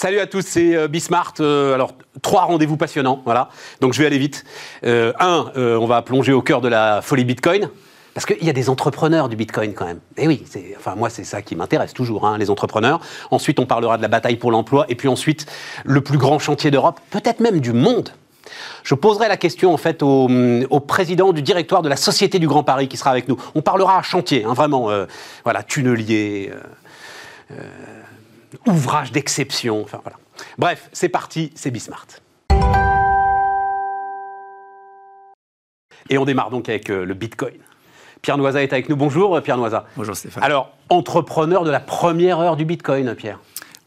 Salut à tous, c'est euh, Bismart. Euh, alors, trois rendez-vous passionnants, voilà. Donc, je vais aller vite. Euh, un, on va plonger au cœur de la folie Bitcoin. Parce qu'il y a des entrepreneurs du Bitcoin quand même. Et oui, enfin moi c'est ça qui m'intéresse toujours, hein, les entrepreneurs. Ensuite on parlera de la bataille pour l'emploi et puis ensuite le plus grand chantier d'Europe, peut-être même du monde. Je poserai la question en fait au, président du directoire de la Société du Grand Paris qui sera avec nous. On parlera à chantier, hein, vraiment, voilà, tunnelier ouvrage d'exception. Enfin, voilà. Bref, c'est parti, c'est Bismart. Et on démarre donc avec euh, le Bitcoin. Pierre Noisa est avec nous. Bonjour Pierre Noisa. Bonjour Stéphane. Alors, entrepreneur de la première heure du Bitcoin, Pierre.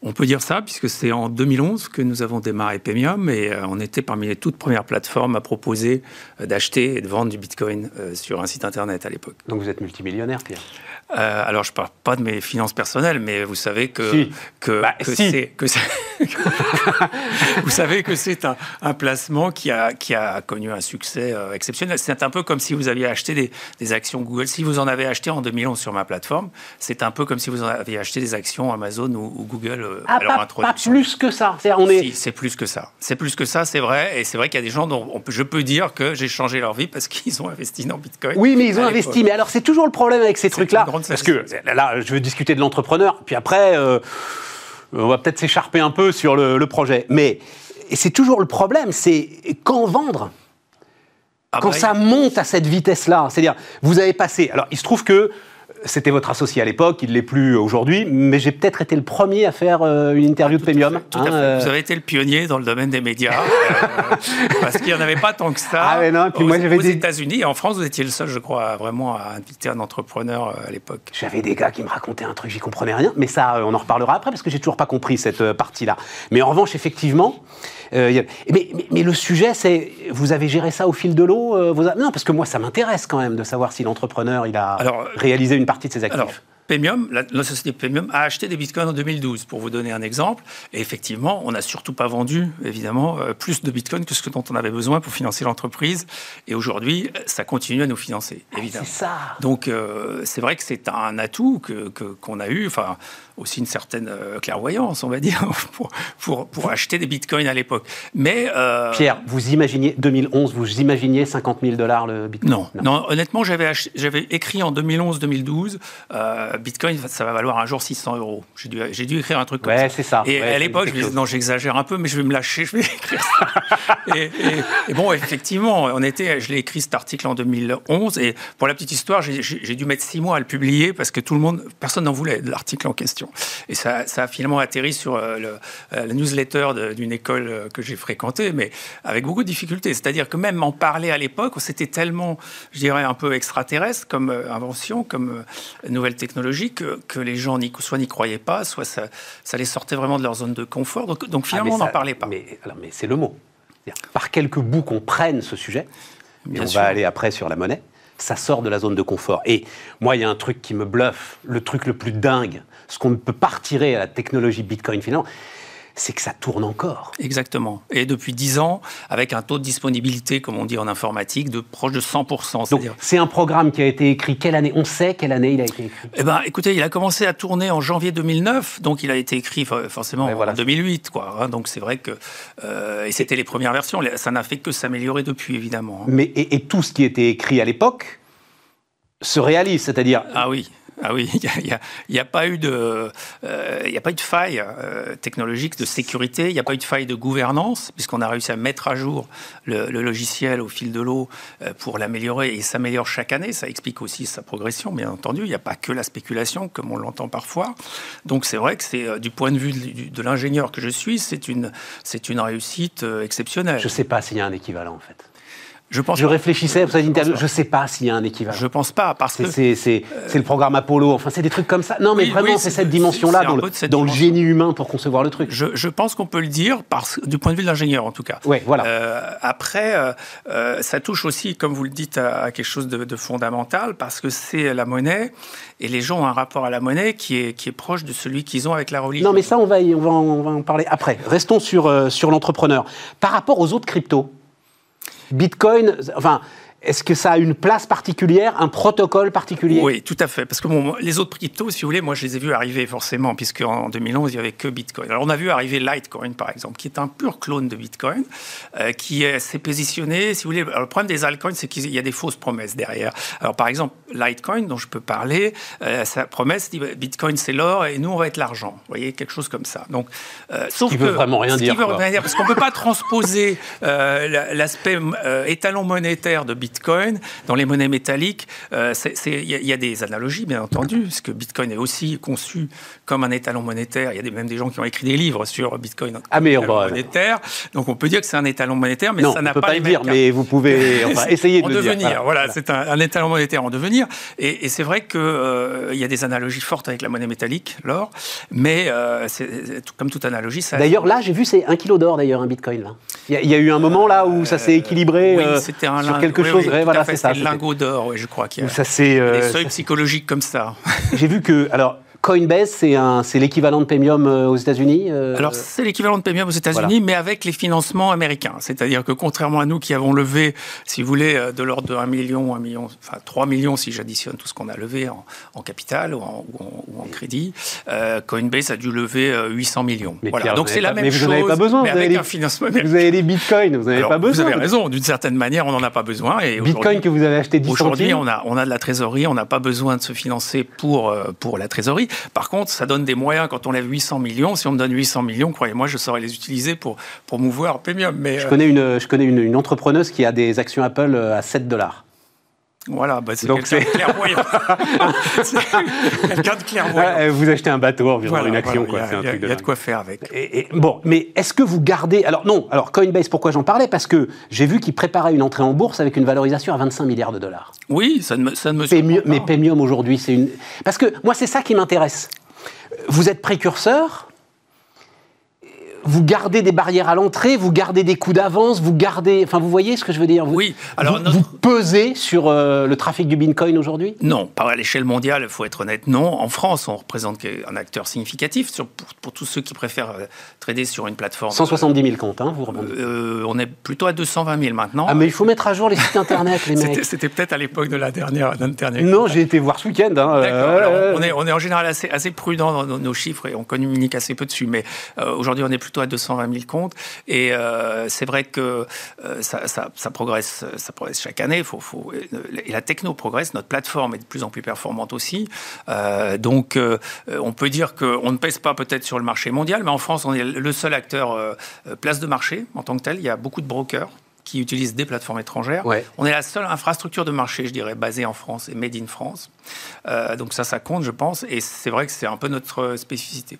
On peut dire ça, puisque c'est en 2011 que nous avons démarré Pemium et euh, on était parmi les toutes premières plateformes à proposer euh, d'acheter et de vendre du Bitcoin euh, sur un site internet à l'époque. Donc vous êtes multimillionnaire, Pierre alors, je ne parle pas de mes finances personnelles, mais vous savez que, que, bah, c'est. vous savez que c'est un, placement qui a, qui a connu un succès exceptionnel. C'est un peu comme si vous aviez acheté des, des, actions Google. Si vous en avez acheté en 2011 sur ma plateforme, c'est un peu comme si vous en aviez acheté des actions Amazon ou Google euh, ah, pas, plus que ça. C'est, on est... c'est plus que ça. C'est plus que ça, c'est vrai. Et c'est vrai qu'il y a des gens dont je peux dire que j'ai changé leur vie parce qu'ils ont investi dans Bitcoin. Oui, mais ils ont investi. Mais alors, c'est toujours le problème avec ces trucs-là. Parce que là, je veux discuter de l'entrepreneur. Puis après, euh, on va peut-être s'écharper un peu sur le, projet. Mais c'est toujours le problème. C'est quand vendre ah quand bah, ça monte à cette vitesse-là, c'est-à-dire, vous avez passé. Alors, il se trouve que c'était votre associé à l'époque, il ne l'est plus aujourd'hui, mais j'ai peut-être été le premier à faire euh, une interview de Premium. Hein, euh. Vous avez été le pionnier dans le domaine des médias, euh, parce qu'il n'y en avait pas tant que ça. Ah mais non, puis moi j'avais aux États-Unis, en France, vous étiez le seul, je crois, vraiment à inviter un entrepreneur à l'époque. J'avais des gars qui me racontaient un truc, j'y comprenais rien, mais ça, on en reparlera après, parce que j'ai toujours pas compris cette partie-là. Mais en revanche, effectivement, mais, mais, le sujet, c'est, vous avez géré ça au fil de l'eau Non, parce que moi, ça m'intéresse quand même de savoir si l'entrepreneur, il a réalisé une partie de ses actifs. Alors, Premium, la, société Premium a acheté des bitcoins en 2012, pour vous donner un exemple. Et effectivement, on n'a surtout pas vendu, évidemment, euh, plus de bitcoins que ce dont on avait besoin pour financer l'entreprise. Et aujourd'hui, ça continue à nous financer, ah, évidemment. c'est ça. Donc, euh, c'est vrai que c'est un atout qu'on que, qu'on a eu. Enfin, aussi une certaine euh, clairvoyance, on va dire, pour, pour, acheter des bitcoins à l'époque. Mais euh, Pierre, vous imaginiez 2011, vous imaginiez 50 000 dollars le bitcoin? Non, non, honnêtement, j'avais j'avais écrit en 2011-2012, euh, bitcoin, ça va valoir un jour 600 euros. J'ai dû, j'ai dû écrire un truc comme ouais, c'est ça. Et à l'époque, je me disais, non, j'exagère un peu, mais je vais me lâcher, je vais écrire ça. et, et, bon, effectivement, on était, je l'ai écrit cet article en 2011, et pour la petite histoire, j'ai, j'ai dû mettre six mois à le publier parce que tout le monde, personne n'en voulait de l'article en question. Et ça, a finalement atterri sur euh, le, euh, la newsletter d'une école euh, que j'ai fréquentée, mais avec beaucoup de difficultés. C'est-à-dire que même en parler à l'époque, c'était tellement, je dirais, un peu extraterrestre comme invention, comme nouvelle technologie, que, que les gens soit n'y croyaient pas, soit ça, ça, les sortait vraiment de leur zone de confort. Donc, donc ah, finalement, on n'en parlait pas. Mais, mais c'est le mot. Par quelques bouts qu'on prenne ce sujet, et on va aller après sur la monnaie, ça sort de la zone de confort. Et moi, il y a un truc qui me bluffe, le truc le plus dingue, ce qu'on ne peut pas retirer à la technologie Bitcoin finalement, c'est que ça tourne encore. Exactement. Et depuis 10 ans, avec un taux de disponibilité, comme on dit en informatique, de proche de 100%. Donc, c'est un programme qui a été écrit quelle année? On sait quelle année il a été écrit Eh ben, écoutez, il a commencé à tourner en janvier 2009, donc il a été écrit forcément en 2008, quoi. Hein. donc c'est vrai que euh, et c'était les premières versions. Ça n'a fait que s'améliorer depuis, évidemment. Hein. Mais et, et tout ce qui était écrit à l'époque se réalise, c'est-à-dire ah oui ah oui, il n'y a, pas eu de, euh, a pas eu de faille euh, technologique de sécurité, il n'y a pas eu de faille de gouvernance, puisqu'on a réussi à mettre à jour le, logiciel au fil de l'eau euh, pour l'améliorer et s'améliore chaque année. Ça explique aussi sa progression, bien entendu. Il n'y a pas que la spéculation, comme on l'entend parfois. Donc c'est vrai que c'est du point de vue de, l'ingénieur que je suis, c'est une, c'est une réussite exceptionnelle. Je ne sais pas s'il y a un équivalent en fait. Je, pense je réfléchissais pour cette interview. Je ne sais pas s'il y a un équivalent. Je pense pas parce que c'est le programme Apollo. Enfin, c'est des trucs comme ça. Non, mais vraiment, c'est cette dimension-là dans, le, dans le génie humain pour concevoir le truc. Je, je pense qu'on peut le dire parce, du point de vue de l'ingénieur, en tout cas. Oui, voilà. Euh, après, euh, euh, ça touche aussi, comme vous le dites, à, quelque chose de, de, fondamental parce que c'est la monnaie et les gens ont un rapport à la monnaie qui est, qui est proche de celui qu'ils ont avec la religion. Non, mais ça, on va, on va, en, on va en parler après. Restons sur, sur l'entrepreneur. Par rapport aux autres cryptos. Bitcoin, enfin, est-ce que ça a une place particulière, un protocole particulier? Oui, tout à fait. Parce que bon, les autres cryptos, si vous voulez, moi je les ai vus arriver forcément, puisque en 2011, il n'y avait que Bitcoin. Alors on a vu arriver Litecoin, par exemple, qui est un pur clone de Bitcoin, euh, qui s'est positionné, si vous voulez. Alors, le problème des altcoins, c'est qu'il y a des fausses promesses derrière. Alors par exemple, Litecoin, dont je peux parler, euh, sa promesse dit Bitcoin c'est l'or et nous on va être l'argent. Vous voyez, quelque chose comme ça. Donc, euh, sauf ce qui que, veut vraiment rien dire. Veut rien dire parce qu'on ne peut pas transposer l'aspect étalon monétaire de Bitcoin Bitcoin, dans les monnaies métalliques, euh, il y, a des analogies, bien entendu, parce que Bitcoin est aussi conçu comme un étalon monétaire. Il y a même des gens qui ont écrit des livres sur Bitcoin ah, mais on monétaire. Donc on peut dire que c'est un étalon monétaire, mais ça n'a pas, pas le dire, mais vous pouvez essayer de le devenir. dire. Voilà, c'est un, étalon monétaire en devenir. Et, c'est vrai qu'il euh, y a des analogies fortes avec la monnaie métallique, l'or, mais euh, comme toute analogie, ça. D'ailleurs, là, j'ai vu, c'est un kilo d'or, d'ailleurs, un Bitcoin. Il y, a eu un moment là où ça s'est équilibré oui, un sur quelque chose voilà, c'est ça. lingot d'or, oui, je crois qu'il y a, ça, des euh, seuils psychologiques comme ça. J'ai vu que, alors, Coinbase, c'est l'équivalent de Premium euh, aux États-Unis euh, Alors, c'est l'équivalent de Premium aux États-Unis, mais avec les financements américains. C'est-à-dire que contrairement à nous qui avons levé, si vous voulez, euh, de l'ordre de 1 million, 1 million, enfin 3 millions si j'additionne tout ce qu'on a levé en, capital ou en, ou en, crédit, Coinbase a dû lever 800 millions. Mais voilà. Donc, c'est la même mais chose. Vous n'avez pas besoin. Mais vous avec un financement américain. Vous avez des bitcoins, vous n'avez pas besoin. Vous avez raison, d'une certaine manière, on n'en a pas besoin. Et Bitcoin que vous avez acheté 10 Aujourd'hui, on a, on a de la trésorerie, on n'a pas besoin de se financer pour, pour la trésorerie. Par contre, ça donne des moyens quand on lève 800 millions. Si on me donne 800 millions, croyez-moi, je saurais les utiliser pour promouvoir Premium. Mais, je connais, une, je connais une, une entrepreneuse qui a des actions Apple euh, à 7 dollars. Voilà, bah c'est quelqu'un de clairvoyant. quelqu'un de clairvoyant. vous achetez un bateau environ une action, quoi. Il y, a de quoi faire avec. Et, bon, mais est-ce que vous gardez Alors non, alors Coinbase, pourquoi j'en parlais? Parce que j'ai vu qu'il préparait une entrée en bourse avec une valorisation à 25 milliards de dollars. Oui, ça ne me, ça ne me Mais Premium aujourd'hui, c'est une. Parce que moi, c'est ça qui m'intéresse vous êtes précurseur, vous gardez des barrières à l'entrée, vous gardez des coûts d'avance, vous gardez. Enfin, vous voyez ce que je veux dire Oui. Alors, vous, pesez sur euh, le trafic du Bitcoin aujourd'hui? Non, pas à l'échelle mondiale, il faut être honnête, non. En France, on représente un acteur significatif pour, tous ceux qui préfèrent euh, trader sur une plateforme. 170 000 comptes, hein, vous euh, On est plutôt à 220 000 maintenant. Ah, mais il faut mettre à jour les sites internet, les mecs. C'était peut-être à l'époque de la dernière. dernière non, j'ai été voir ce week-end. Hein, D'accord. on, est, on est en général assez, assez prudent dans nos, chiffres et on communique assez peu dessus. Mais aujourd'hui, on est plutôt à 220 000 compte. Et euh, c'est vrai que euh, ça, progresse, ça progresse chaque année. Faut, faut, et la techno progresse, notre plateforme est de plus en plus performante aussi. Euh, donc, on peut dire qu'on ne pèse pas peut-être sur le marché mondial, mais en France, on est le seul acteur place de marché en tant que tel. Il y a beaucoup de brokers qui utilisent des plateformes étrangères. On est la seule infrastructure de marché, je dirais, basée en France et made in France. donc ça, ça compte, je pense. Et c'est vrai que c'est un peu notre spécificité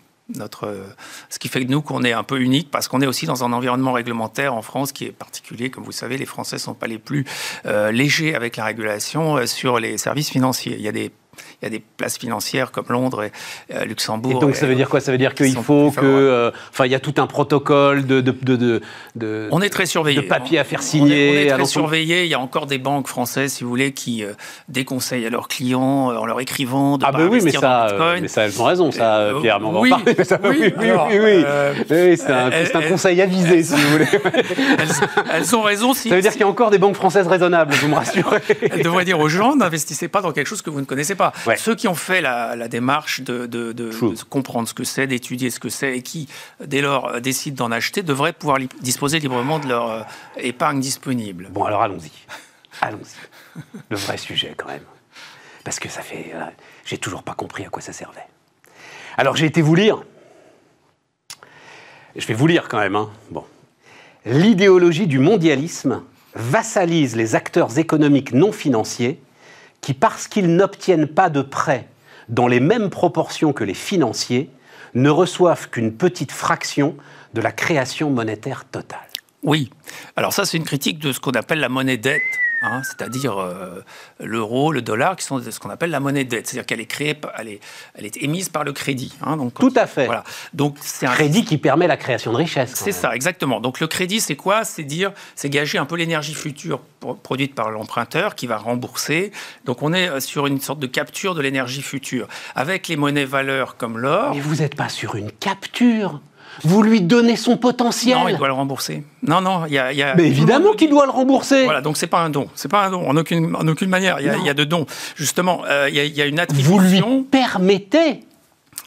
ce qui fait que nous, qu'on est un peu unique, parce qu'on est aussi dans un environnement réglementaire en France qui est particulier. Comme vous savez, les Français ne sont pas les plus euh, légers avec la régulation euh, sur les services financiers. Il y a des il y a des places financières comme Londres et euh, Luxembourg. Et donc ça veut dire quoi? Ça veut dire qu'il faut que, euh, enfin, il y a tout un protocole de, de, de, de on est très surveillé. De papiers à faire signer. On est, très surveillé. Il y a encore des banques françaises, si vous voulez, qui euh, déconseillent à leurs clients en leur écrivant de ah pas bah oui, mais ça, mais ça, elles ont raison, ça, Pierre. Mais on va oui, en parler. oui, oui, oui, oui, c'est un, un, conseil avisé, si vous voulez. elles, ont raison. Si, ça veut dire qu'il y a encore des banques françaises raisonnables, vous me rassurez. elles devraient dire aux gens n'investissez pas dans quelque chose que vous ne connaissez pas. Ceux qui ont fait la, démarche de, comprendre ce que c'est, d'étudier ce que c'est, et qui, dès lors, euh, décident d'en acheter, devraient pouvoir disposer librement de leur euh, épargne disponible. Bon, alors allons-y. Allons-y. Le vrai sujet, quand même. Parce que ça fait. Euh, j'ai toujours pas compris à quoi ça servait. Alors, j'ai été vous lire. Je vais vous lire quand même. Hein. Bon. L'idéologie du mondialisme vassalise les acteurs économiques non financiers qui, parce qu'ils n'obtiennent pas de prêts dans les mêmes proportions que les financiers, ne reçoivent qu'une petite fraction de la création monétaire totale. Oui. Alors ça, c'est une critique de ce qu'on appelle la monnaie dette. Hein, c'est-à-dire euh, l'euro, le dollar, qui sont ce qu'on appelle la monnaie dette, c'est-à-dire qu'elle est créée, elle est, elle est émise par le crédit. Hein, donc, Tout à fait. Voilà. Donc c'est un crédit qui permet la création de richesse. C'est ça, exactement. Donc le crédit, c'est quoi? C'est dire, c'est gager un peu l'énergie future produite par l'emprunteur qui va rembourser. Donc on est euh, sur une sorte de capture de l'énergie future avec les monnaies valeurs comme l'or. Mais vous n'êtes pas sur une capture Vous lui donnez son potentiel. Non, il doit le rembourser. Non, non, il y a. y a Mais évidemment qu'il doit le rembourser. Voilà, donc c'est pas un don. C'est pas un don, en aucune, en aucune manière. Il y, a, il y a de dons. Justement, euh, il, y a, il y a une attribution. Vous lui permettez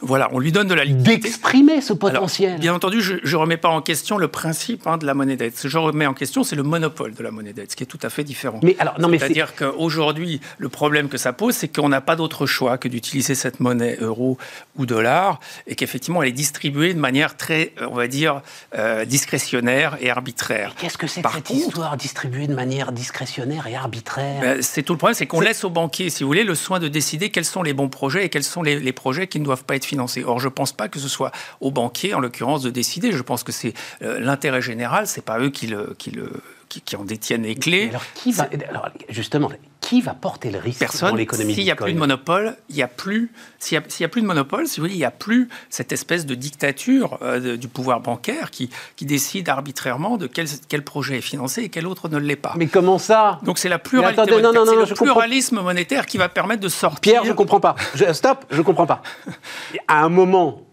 Voilà, on lui donne de la liquidité. d'exprimer ce Alors, potentiel. bien entendu, je ne remets pas en question le principe hein, de la monnaie dette. Ce que je remets en question, c'est le monopole de la monnaie dette, ce qui est tout à fait différent. Mais alors, non, mais C'est-à-dire qu'aujourd'hui, le problème que ça pose, c'est qu'on n'a pas d'autre choix que d'utiliser cette monnaie euro ou dollar, et qu'effectivement, elle est distribuée de manière très, euh, on va dire, euh, discrétionnaire et arbitraire. Qu'est-ce que c'est que Par cette contre- histoire distribuée de manière discrétionnaire et arbitraire Ben, c'est tout le problème, c'est qu'on laisse aux banquiers, si vous voulez, le soin de décider quels sont les bons projets et quels sont les, les projets qui ne doivent pas être financés. Or, je ne pense pas que ce soit aux banquiers, en l'occurrence, de décider. Je pense que c'est euh, l'intérêt général, c'est pas eux qui, le, qui, le, qui, qui en détiennent les clés. Alors, qui va, alors, justement, qui va porter le risque dans Personne. l'économie S'il n'y a plus de monopole, il y a plus. S'il y, a- plus de monopole, si vous voulez, il n'y a plus cette espèce de dictature euh, du pouvoir bancaire qui, qui décide arbitrairement de quel, quel projet est financé et quel autre ne l'est pas. Mais comment ça? Donc c'est la pluralité attendez, non, monétaire. non, non, je le comprends. pluralisme monétaire qui va permettre de sortir. Pierre, je comprends pas. Je- stop, je comprends pas. À un moment,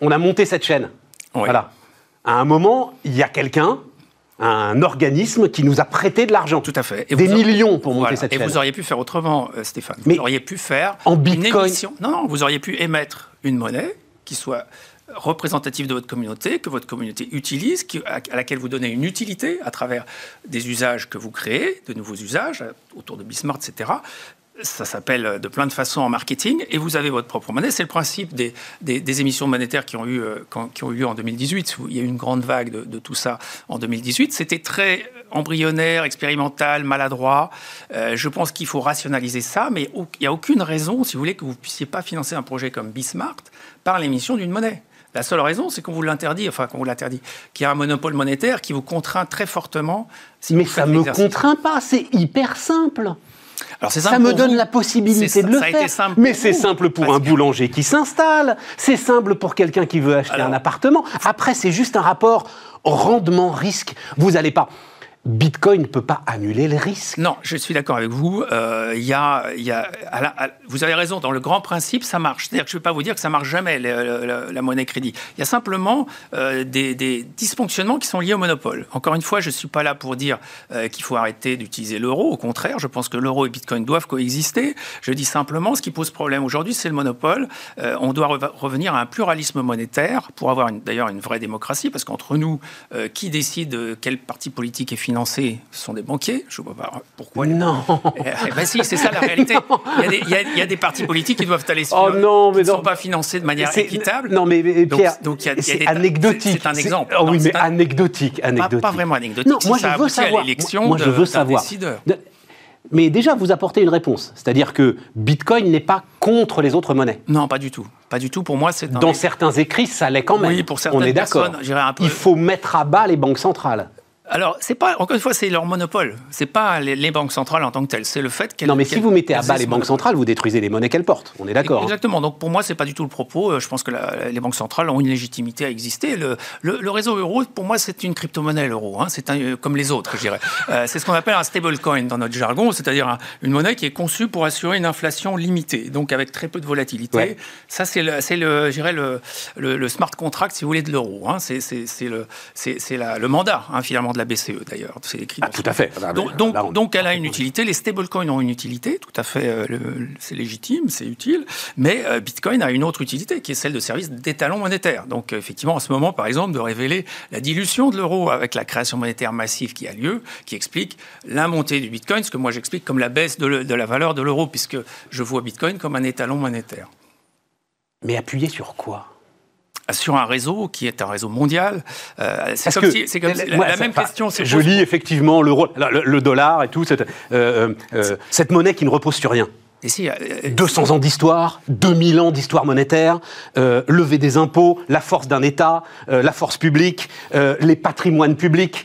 on a monté cette chaîne. Oui. Voilà. À un moment, il y a quelqu'un, un organisme qui nous a prêté de l'argent. Tout à fait. Et Des millions pour monter Voilà. cette Et chaîne. vous auriez pu faire autrement, euh, Stéphane. Mais vous auriez pu faire en une Bitcoin- émission. Non, non, vous auriez pu émettre une monnaie qui soit représentative de votre communauté, que votre communauté utilise, à laquelle vous donnez une utilité à travers des usages que vous créez, de nouveaux usages euh, autour de Bismart, etc. Ça s'appelle euh, de plein de façons en marketing, et vous avez votre propre monnaie. C'est le principe des, des- des émissions monétaires qui ont, eu, euh, qui ont eu lieu en 2018. où Il y a eu une grande vague de, de tout ça en 2018. C'était très embryonnaire, expérimental, maladroit. Euh, je pense qu'il faut rationaliser ça, mais il n'y a aucune raison, si vous voulez, que vous ne puissiez pas financer un projet comme Bismart par l'émission d'une monnaie. La seule raison, c'est qu'on vous l'interdit, enfin qu'on vous l'interdit, qu'il y a un monopole monétaire qui vous contraint très fortement. si Mais ça faites me contraint pas, c'est hyper simple. Alors, c'est Ça me donne vous. la possibilité de le ça a été faire. simple Mais c'est simple pour parce un que- boulanger qui s'installe. C'est simple pour quelqu'un qui veut acheter Alors- un appartement. Après, c'est juste un rapport rendement-risque. Vous n'allez pas. Bitcoin ne peut pas annuler le risque. Non, je suis d'accord avec vous. Euh, y a, vous avez raison, dans le grand principe, ça marche. C'est-à-dire que je ne vais pas vous dire que ça marche jamais, la monnaie crédit. Il y a simplement euh, des, dysfonctionnements qui sont liés au monopole. Encore une fois, je ne suis pas là pour dire euh, qu'il faut arrêter d'utiliser l'euro. Au contraire, je pense que l'euro et Bitcoin doivent coexister. Je dis simplement, ce qui pose problème aujourd'hui, c'est le monopole. On doit revenir à un pluralisme monétaire pour avoir d'ailleurs une vraie démocratie, parce qu'entre nous, qui décide quel parti politique est financé Ce sont des banquiers. Je ne vois pas pourquoi. Non. Eh ben si, c'est ça la réalité. Il y, a des, il y a- il y a des partis politiques qui doivent aller Oh non, qui mais ne sont pas financés de manière équitable. Non, mais, Pierre, donc il y a- il y a c'est des- anecdotique. c'est- un exemple. Oh oui, mais un- anecdotique, pas, anecdotique. pas vraiment anecdotique. Non, moi je veux savoir. Moi, je veux savoir. décideur. De- Mais déjà, vous apportez une réponse. C'est-à-dire que Bitcoin n'est pas contre les autres monnaies. Non, pas du tout. Pas du tout. Pour moi, c'est Dans certains écrits, ça l'est quand même. Oui, pour certaines On est d'accord. un peu- Il faut mettre à bas les banques centrales. Alors, c'est pas encore une fois, c'est leur monopole. C'est pas les, les banques centrales en tant que telles. C'est le fait qu'elles. Non, mais si vous mettez à bas les banques centrales, vous détruisez les monnaies qu'elles portent. On est d'accord. hein. Exactement. Donc pour moi, c'est pas du tout le propos. Euh, Je pense que la- les banques centrales ont une légitimité à exister. Le, le- le réseau euro, pour moi, c'est une crypto-monnaie, l'euro. hein. C'est un- euh, comme les autres, je dirais. Euh, c'est ce qu'on appelle un stablecoin dans notre jargon, c'est-à-dire un- une monnaie qui est conçue pour assurer une inflation limitée, donc avec très peu de volatilité. Ouais. Ça, c'est le, c'est le, je dirais le, le- le smart contract, si vous voulez, de l'euro. hein. C'est, c'est- c'est le, c'est, c'est la- le mandat, hein, finalement, de la BCE, d'ailleurs. C'est écrit Ah, tout à fait. Ah, donc, mais donc, là, on- donc elle a une utilité, les stablecoins ont une utilité, tout à fait, euh, c'est légitime, c'est utile, mais euh, Bitcoin a une autre utilité qui est celle de service d'étalon monétaire. Donc euh, effectivement, en ce moment, par exemple, de révéler la dilution de l'euro avec la création monétaire massive qui a lieu, qui explique la montée du Bitcoin, ce que moi j'explique comme la baisse de, le- de la valeur de l'euro, puisque je vois Bitcoin comme un étalon monétaire. Mais appuyez sur quoi? Sur un réseau qui est un réseau mondial. Euh, c'est comme que si, c'est comme si- la, même question. Je lis effectivement le, rôle- le, le dollar et tout, cette, euh, euh, cette monnaie qui ne repose sur rien. Et si, euh, 200 ans d'histoire, 2000 ans d'histoire monétaire, euh, lever des impôts, la force d'un État, euh, la force publique, euh, les patrimoines publics.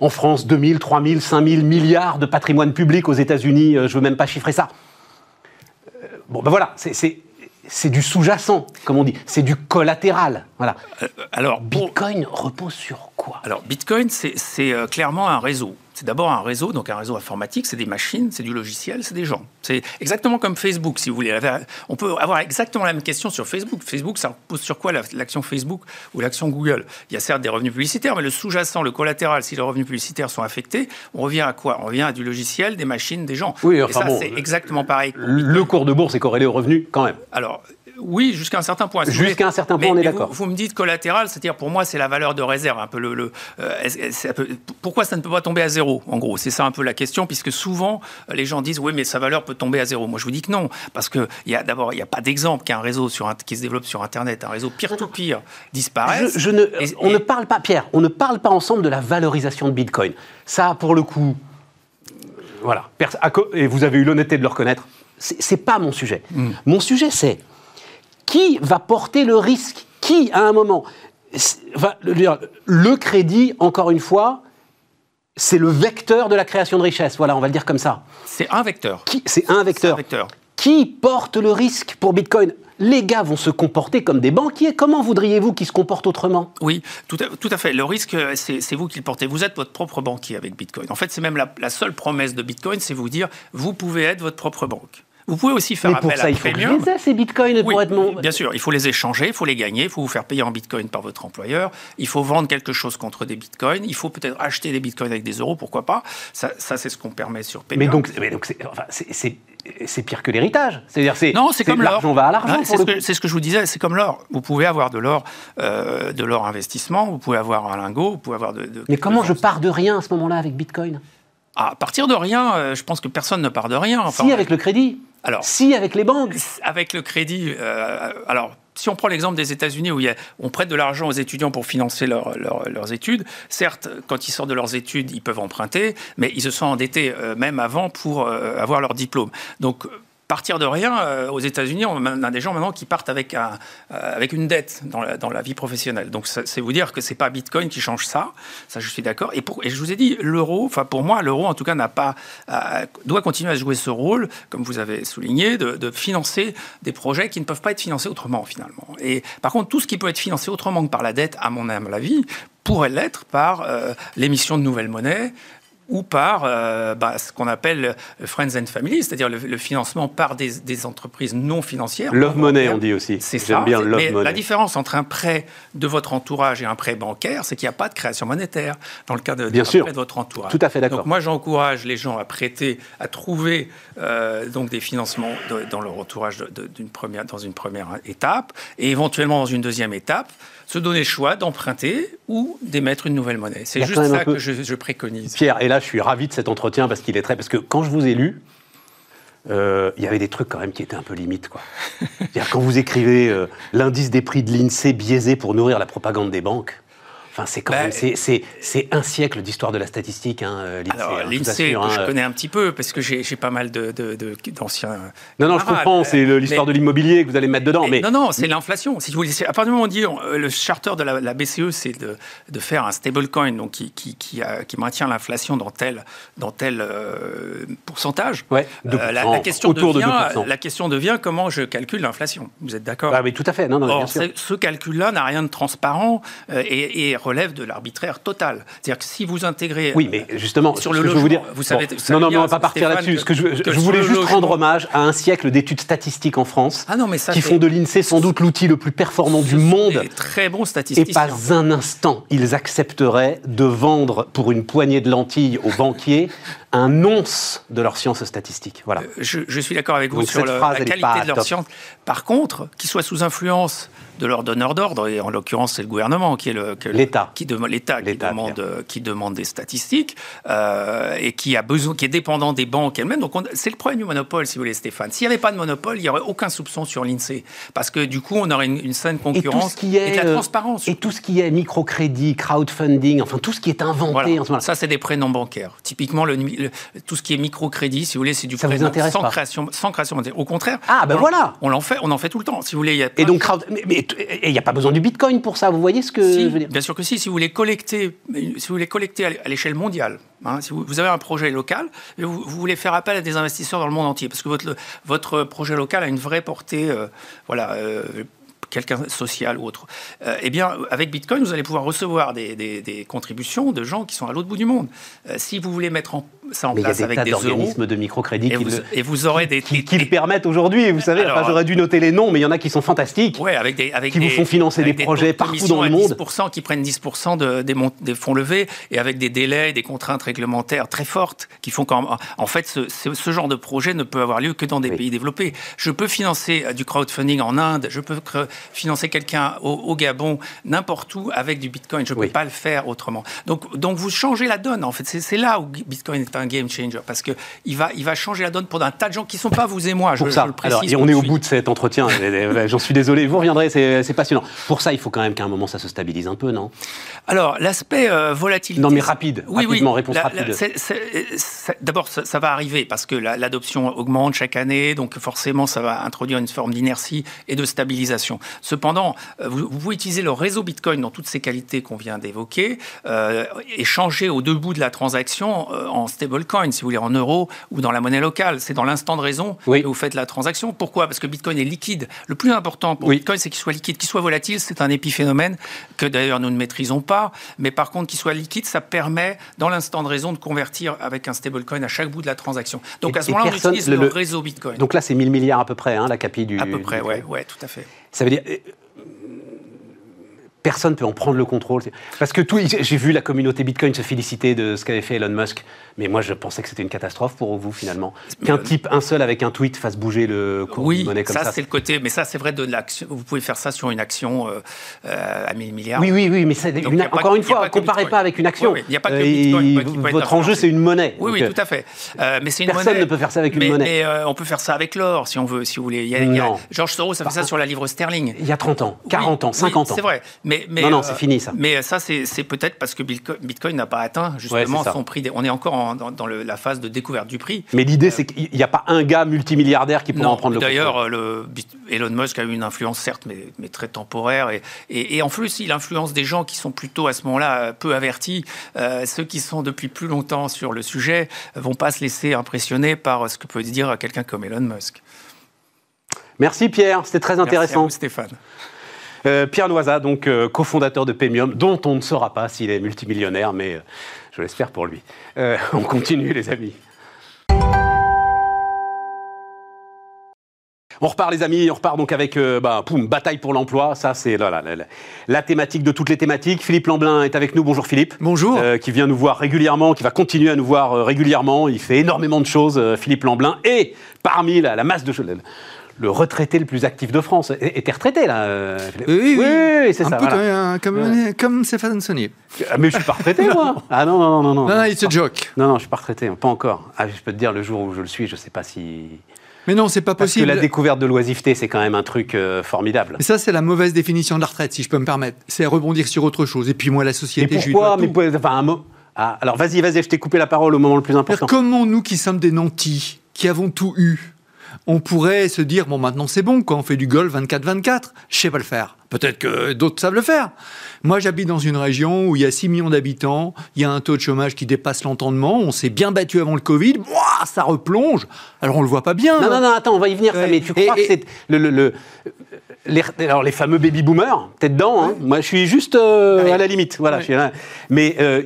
En France, 2000, 3000, 5000 milliards de patrimoine public. Aux États-Unis, je veux même pas chiffrer ça. Bon, ben voilà, c'est- c'est du sous-jacent, comme on dit. C'est du collatéral. Voilà. alors, pour- Bitcoin repose sur quoi? Alors, Bitcoin, c'est c'est, euh, clairement un réseau. C'est d'abord un réseau, donc un réseau informatique, c'est des machines, c'est du logiciel, c'est des gens. C'est exactement comme Facebook, si vous voulez. On peut avoir exactement la même question sur Facebook. Facebook, ça repose sur quoi l'action Facebook ou l'action Google? Il y a certes des revenus publicitaires, mais le sous-jacent, le collatéral, si les revenus publicitaires sont affectés, on revient à quoi? On revient à du logiciel, des machines, des gens. Oui, enfin Et ça, c'est exactement pareil. Le cours de bourse est corrélé au revenu quand même. Alors, oui, jusqu'à un certain point. Jusqu'à un certain point, on est d'accord. Vous, me dites collatéral, c'est-à-dire pour moi, c'est la valeur de réserve. Un peu le, euh, pourquoi ça ne peut pas tomber à zéro En gros, c'est ça un peu la question, puisque souvent les gens disent oui, mais sa valeur peut tomber à zéro. Moi, je vous dis que non, parce que d'abord, il n'y a pas d'exemple qu'un réseau sur qui se développe sur Internet, un réseau peer-to-peer disparaisse. Je, ne, on ne parle pas, Pierre, on ne parle pas ensemble de la valorisation de Bitcoin. Ça, pour le coup, voilà. Et vous avez eu l'honnêteté de le reconnaître. C'est pas mon sujet. Hmm. Mon sujet, c'est qui va porter le risque? Qui, à un moment? Va, Le crédit, encore une fois, c'est le vecteur de la création de richesse. Voilà, on va le dire comme ça. C'est un vecteur. C'est un vecteur. un vecteur. Qui porte le risque pour Bitcoin? Les gars vont se comporter comme des banquiers. Comment voudriez-vous qu'ils se comportent autrement? Oui, tout à, fait. Le risque, c'est vous qui le portez. Vous êtes votre propre banquier avec Bitcoin. En fait, c'est même la, la, seule promesse de Bitcoin, c'est vous dire, vous pouvez être votre propre banque. Vous pouvez aussi faire Mais pour appel ça, à il faut Premium. les ces bitcoins pour être mon... Bien sûr, il faut les échanger, il faut les gagner, il faut vous faire payer en bitcoin par votre employeur, il faut vendre quelque chose contre des bitcoins, il faut peut-être acheter des bitcoins avec des euros, pourquoi pas. Ça, c'est ce qu'on permet sur Premium. Mais donc, mais donc c'est pire que l'héritage. C'est-à-dire, c'est non, c'est comme l'or. L'argent va à l'argent. c'est, ce que, je vous disais, c'est comme l'or. Vous pouvez avoir de l'or, euh, de l'or investissement, vous pouvez avoir un lingot, vous pouvez avoir de. de mais comment je pars de rien à ce moment-là avec Bitcoin? À partir de rien, euh, je pense que personne ne part de rien. Enfin, si, avec le crédit. Alors, si, avec les banques. Avec le crédit. Euh, alors, si on prend l'exemple des États-Unis où on prête de l'argent aux étudiants pour financer leurs études, certes, quand ils sortent de leurs études, ils peuvent emprunter, mais ils se sont endettés euh, même avant pour avoir leur diplôme. Donc, partir de rien, euh, aux États-Unis, on a des gens maintenant qui partent avec, un, euh, avec une dette dans la, dans la, vie professionnelle. Donc, c'est vous dire que c'est pas Bitcoin qui change ça. Ça, je suis d'accord. Et, et, je vous ai dit, l'euro, enfin, pour moi, l'euro, en tout cas, n'a pas, euh, doit continuer à jouer ce rôle, comme vous avez souligné, de, de, financer des projets qui ne peuvent pas être financés autrement, finalement. Et par contre, tout ce qui peut être financé autrement que par la dette, à mon avis, pourrait l'être par l'émission de nouvelles monnaies, ou par euh, bah, ce qu'on appelle Friends and Family, c'est-à-dire le, financement par des, entreprises non financières. Love money, on dit aussi. C'est ça. bien love mais La différence entre un prêt de votre entourage et un prêt bancaire, c'est qu'il n'y a pas de création monétaire dans le cas de, bien sûr. prêt de votre entourage. Tout à fait d'accord. Donc moi, j'encourage les gens à prêter, à trouver euh, donc des financements dans leur entourage d'une première, dans une première étape, et éventuellement dans une deuxième étape se donner le choix d'emprunter ou d'émettre une nouvelle monnaie. C'est juste ça que je, préconise. Pierre, et là, je suis ravi de cet entretien parce qu'il est très. Parce que quand je vous ai lu, euh, il y avait des trucs quand même qui étaient un peu limites. Quoi. quand vous écrivez euh, l'indice des prix de l'INSEE biaisé pour nourrir la propagande des banques, Enfin, c'est quand bah, même c'est un siècle d'histoire de la statistique, hein, euh, l'INSEE. Alors, hein, l'INSEE, je, hein, connais un petit peu parce que j'ai pas mal d'anciens. De, non, non, je comprends. C'est l'histoire de l'immobilier que vous allez mettre dedans. Mais, non, non, c'est l'inflation. Si vous voulez, à partir du moment où on dit euh, le charter de la, BCE, c'est de, de, faire un stablecoin, donc qui, qui, qui, qui maintient l'inflation dans tel dans tel euh, pourcentage. Ouais, la, question devient, la question devient comment je calcule l'inflation. Vous êtes d'accord? Ah, mais tout à fait. Non, non, Or, bien sûr. ce calcul-là n'a rien de transparent et, et relève de l'arbitraire total. C'est-à-dire que si vous intégrez. Oui, mais justement, sur le logement, je vous dire, vous savez, non, non, mais on va pas partir là-dessus. Que, je, je voulais juste rendre hommage à un siècle d'études statistiques en France, ah non, mais ça qui font de l'INSEE sans doute l'outil le plus performant du monde. Très bon statistique. Et pas un instant, ils accepteraient de vendre pour une poignée de lentilles aux banquiers un nonce de leur science statistique. Voilà. Euh, je, suis d'accord avec vous sur la qualité de leur science. Par contre, qu'ils soient sous influence de leur donneur d'ordre, et en l'occurrence c'est le gouvernement qui est le l'État qui, l'État qui demande qui demande des statistiques euh, et qui a besoin qui est dépendant des banques elles-mêmes. Donc c'est le problème du monopole, si vous voulez, Stéphane. S'il n'y avait pas de monopole, il n'y aurait aucun soupçon sur l'Insee parce que du coup on aurait une, saine concurrence et, qui est, de la euh, transparence. Et tout ce qui est microcrédit, crowdfunding, enfin tout ce qui est inventé en ce moment. Ça c'est des prêts non bancaires. Typiquement le, tout ce qui est microcrédit, si vous voulez, c'est du ça prêt sans création sans création. Au contraire. Ah ben voilà. On en fait on en fait tout le temps. Si vous voulez, il y a et donc mais et il n'y a pas besoin du Bitcoin pour ça, vous voyez ce que je veux dire? Bien sûr que si, si vous voulez collecter, si vous voulez collecter à l'échelle mondiale, hein, si vous, avez un projet local, vous, vous, voulez faire appel à des investisseurs dans le monde entier, parce que votre, votre projet local a une vraie portée, euh, voilà, euh, quelqu'un social ou autre. Euh, eh bien, avec Bitcoin, vous allez pouvoir recevoir des, des, contributions de gens qui sont à l'autre bout du monde. Euh, si vous voulez mettre ça en place avec des organismes de microcrédit et, vous, et vous aurez des qui, qui le permettent aujourd'hui. Vous savez, j'aurais dû noter les noms, mais il y en a qui sont fantastiques. Ouais, avec des avec qui vous font financer des, projets partout dans le monde. 10% qui prennent 10% de, des, des, fonds levés et avec des délais, des contraintes réglementaires très fortes qui font qu'en en fait ce, ce, genre de projet ne peut avoir lieu que dans des pays développés. Je peux financer euh, du crowdfunding en Inde, je peux financer quelqu'un au, Gabon, n'importe où avec du Bitcoin. Je ne peux pas le faire autrement. Donc, donc vous changez la donne en fait. C'est là où Bitcoin est un game changer parce que il va, il va changer la donne pour un tas de gens qui ne sont pas vous et moi. Pour ça. Alors, on est au bout de cet entretien. J'en suis désolé. Vous reviendrez. C'est passionnant. Pour ça, il faut quand même qu'à un moment ça se stabilise un peu, non? Alors l'aspect euh, volatilité. Non mais rapide. Oui, rapidement, oui. réponse rapide. D'abord, ça, va arriver parce que l'adoption augmente chaque année, donc forcément ça va introduire une forme d'inertie et de stabilisation. Cependant, euh, vous, pouvez utiliser le réseau Bitcoin dans toutes ces qualités qu'on vient d'évoquer euh, et changer au debout de la transaction euh, en stablecoin, si vous voulez, en euros ou dans la monnaie locale. C'est dans l'instant de raison que vous faites la transaction. Pourquoi? Parce que Bitcoin est liquide. Le plus important pour Bitcoin, c'est qu'il soit liquide. Qu'il soit volatile, c'est un épiphénomène que d'ailleurs nous ne maîtrisons pas. Mais par contre, qu'il soit liquide, ça permet, dans l'instant de raison, de convertir avec un stablecoin à chaque bout de la transaction. Donc à ce moment-là, on utilise le, réseau Bitcoin. Donc là, c'est 1000 milliards à peu près, hein, la capi du. À peu près, oui, ouais, tout à fait. Ça veut dire personne ne peut en prendre le contrôle. Parce que tout, j'ai vu la communauté Bitcoin se féliciter de ce qu'avait fait Elon Musk, mais moi je pensais que c'était une catastrophe pour vous finalement. Qu'un type, un seul avec un tweet fasse bouger le cours oui, de monnaie comme ça. ça c'est le côté, mais ça c'est vrai de l'action. Vous pouvez faire ça sur une action euh, euh, à 1000 milliards. Oui, oui, oui, mais encore une fois, comparez pas avec une action. Il n'y a pas que Bitcoin. votre enjeu c'est une monnaie. Oui, oui, tout à fait. Euh, mais c'est une personne ne peut faire ça avec une monnaie. Mais on peut faire ça avec l'or si on veut, si vous voulez. Il George Soros a fait ça sur la livre sterling. Il y a 30 ans, 40 ans, 50 ans. C'est vrai. Mais, non, non, c'est fini. Mais ça, c'est peut-être parce que Bitcoin n'a pas atteint justement son prix. On est encore dans, la phase de découverte du prix. Mais l'idée, c'est qu'il n'y a pas un gars multimilliardaire qui pourra en prendre le D'ailleurs, Elon Musk a eu une influence, certes, mais, très temporaire. Et, en plus, il influence des gens qui sont plutôt à ce moment-là peu avertis. Euh, ceux qui sont depuis plus longtemps sur le sujet vont pas se laisser impressionner par ce que peut dire quelqu'un comme Elon Musk. Merci Pierre, c'était très intéressant. Merci Stéphane. Euh, Pierre Noisa, donc euh, cofondateur de Pemium, dont on ne saura pas s'il est multimillionnaire, mais euh, je l'espère pour lui. on continue, les amis. On repart les amis, on repart donc avec bah, poum, bataille pour l'emploi. Ça c'est la, la, thématique de toutes les thématiques. Philippe Lamblin est avec nous. Bonjour Philippe. Bonjour. qui vient nous voir régulièrement, qui va continuer à nous voir régulièrement. Il fait énormément de choses, Philippe Lamblin. Et parmi la, masse de choses, le retraité le plus actif de France. Était retraité, là euh, Oui, oui, c'est ça. Peu comme, comme Stéphane Sonnier. Ah, mais je suis pas retraité, moi Ah non, non, non, non. Non, non, il se joke. Non, non, je suis pas retraité, pas encore. Ah, je peux te dire, le jour où je le suis, je sais pas si... Mais non, c'est pas possible. Parce que la découverte de l'oisiveté, c'est quand même un truc euh, formidable. Mais ça, c'est la mauvaise définition de la retraite, si je peux me permettre. C'est rebondir sur autre chose. Et puis moi, la société, Mais pourquoi Mais enfin, un mot... Ah, alors vas-y, vas-y, je t'ai coupé la parole au moment le plus important. Comment nous qui sommes des nantis, qui avons tout eu, on pourrait se dire, bon, maintenant c'est bon, quand on fait du golf 24-24, je sais pas le faire. Peut-être que d'autres savent le faire. Moi, j'habite dans une région où il y a 6 millions d'habitants, il y a un taux de chômage qui dépasse l'entendement, on s'est bien battu avant le Covid, ça replonge, alors on le voit pas bien. Non, non, non, attends, on va y venir, mais tu crois que c'est le, les, alors les fameux baby boomers, t'es dedans, hein moi je suis juste euh, à la limite, voilà. Mais euh,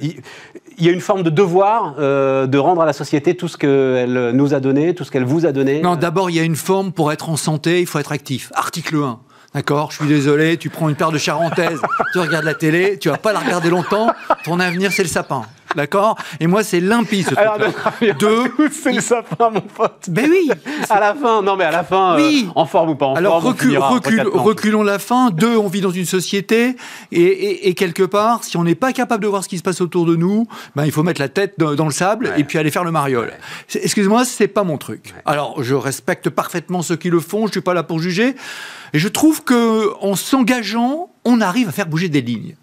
il y a une forme de devoir euh, de rendre à la société tout ce qu'elle nous a donné, tout ce qu'elle vous a donné. Non, d'abord, il y a une forme pour être en santé, il faut être actif. Article 1. D'accord, je suis désolé, tu prends une paire de charentaises, tu regardes la télé, tu vas pas la regarder longtemps, ton avenir c'est le sapin. D'accord? Et moi, c'est limpide, ce truc Deux. C'est le sapin, mon pote. Ben oui. À la fin, non, mais à la fin, oui. Euh, en forme ou pas en Alors, forme. Alors, recul, reculons la fin. Deux, on vit dans une société. Et, et, quelque part, si on n'est pas capable de voir ce qui se passe autour de nous, ben, il faut mettre la tête dans, le sable et puis aller faire le mariole. Excuse-moi, c'est pas mon truc. Alors, je respecte parfaitement ceux qui le font. Je suis pas là pour juger. Et je trouve que en s'engageant, on arrive à faire bouger des lignes.